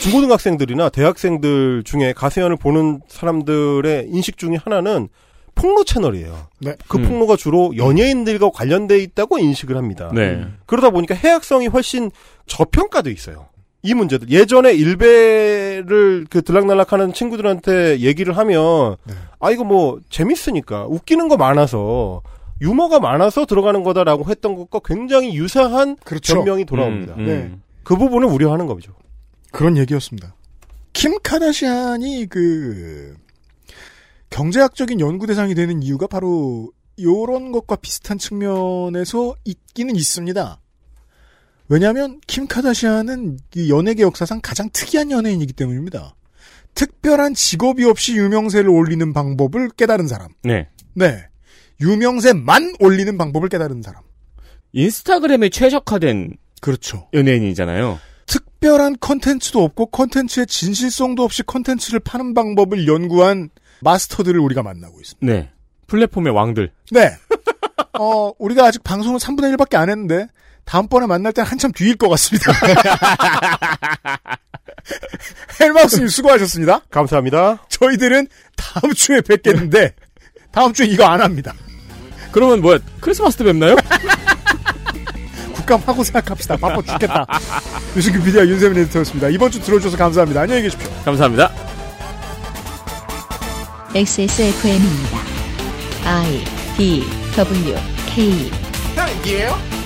중고등학생들이나 대학생들 중에 가세연을 보는 사람들의 인식 중에 하나는 폭로 채널이에요. 네. 그 음. 폭로가 주로 연예인들과 관련돼 있다고 인식을 합니다. 네. 그러다 보니까 해악성이 훨씬 저평가돼 있어요. 이 문제들 예전에 일베를 그 들락날락하는 친구들한테 얘기를 하면 네. 아 이거 뭐 재밌으니까 웃기는 거 많아서 유머가 많아서 들어가는 거다라고 했던 것과 굉장히 유사한 그렇죠. 변명이 돌아옵니다. 음, 음. 네. 그 부분을 우려하는 거죠. 그런 얘기였습니다. 킴 카다시안이 그 경제학적인 연구 대상이 되는 이유가 바로 요런 것과 비슷한 측면에서 있기는 있습니다. 왜냐하면 킴 카다시안은 이 연예계 역사상 가장 특이한 연예인이기 때문입니다. 특별한 직업이 없이 유명세를 올리는 방법을 깨달은 사람. 네. 네. 유명세만 올리는 방법을 깨달은 사람. 인스타그램에 최적화된 그렇죠. 연예인이잖아요. 특별한 컨텐츠도 없고 컨텐츠의 진실성도 없이 컨텐츠를 파는 방법을 연구한 마스터들을 우리가 만나고 있습니다. 네. 플랫폼의 왕들. 네. 어, 우리가 아직 방송을 3분의 1밖에 안 했는데 다음번에 만날 땐 한참 뒤일 것 같습니다. 헬마우스님 수고하셨습니다. 감사합니다. 저희들은 다음 주에 뵙겠는데 다음 주에 이거 안 합니다. 그러면 뭐야 크리스마스 때 뵙나요? 국감하고 생각합시다. 바빠 죽겠다. 유승규 PD와 윤세민 에디터였습니다. 이번 주 들어주셔서 감사합니다. 안녕히 계십시오. 감사합니다. XSFM입니다. I D W K 딸기예요?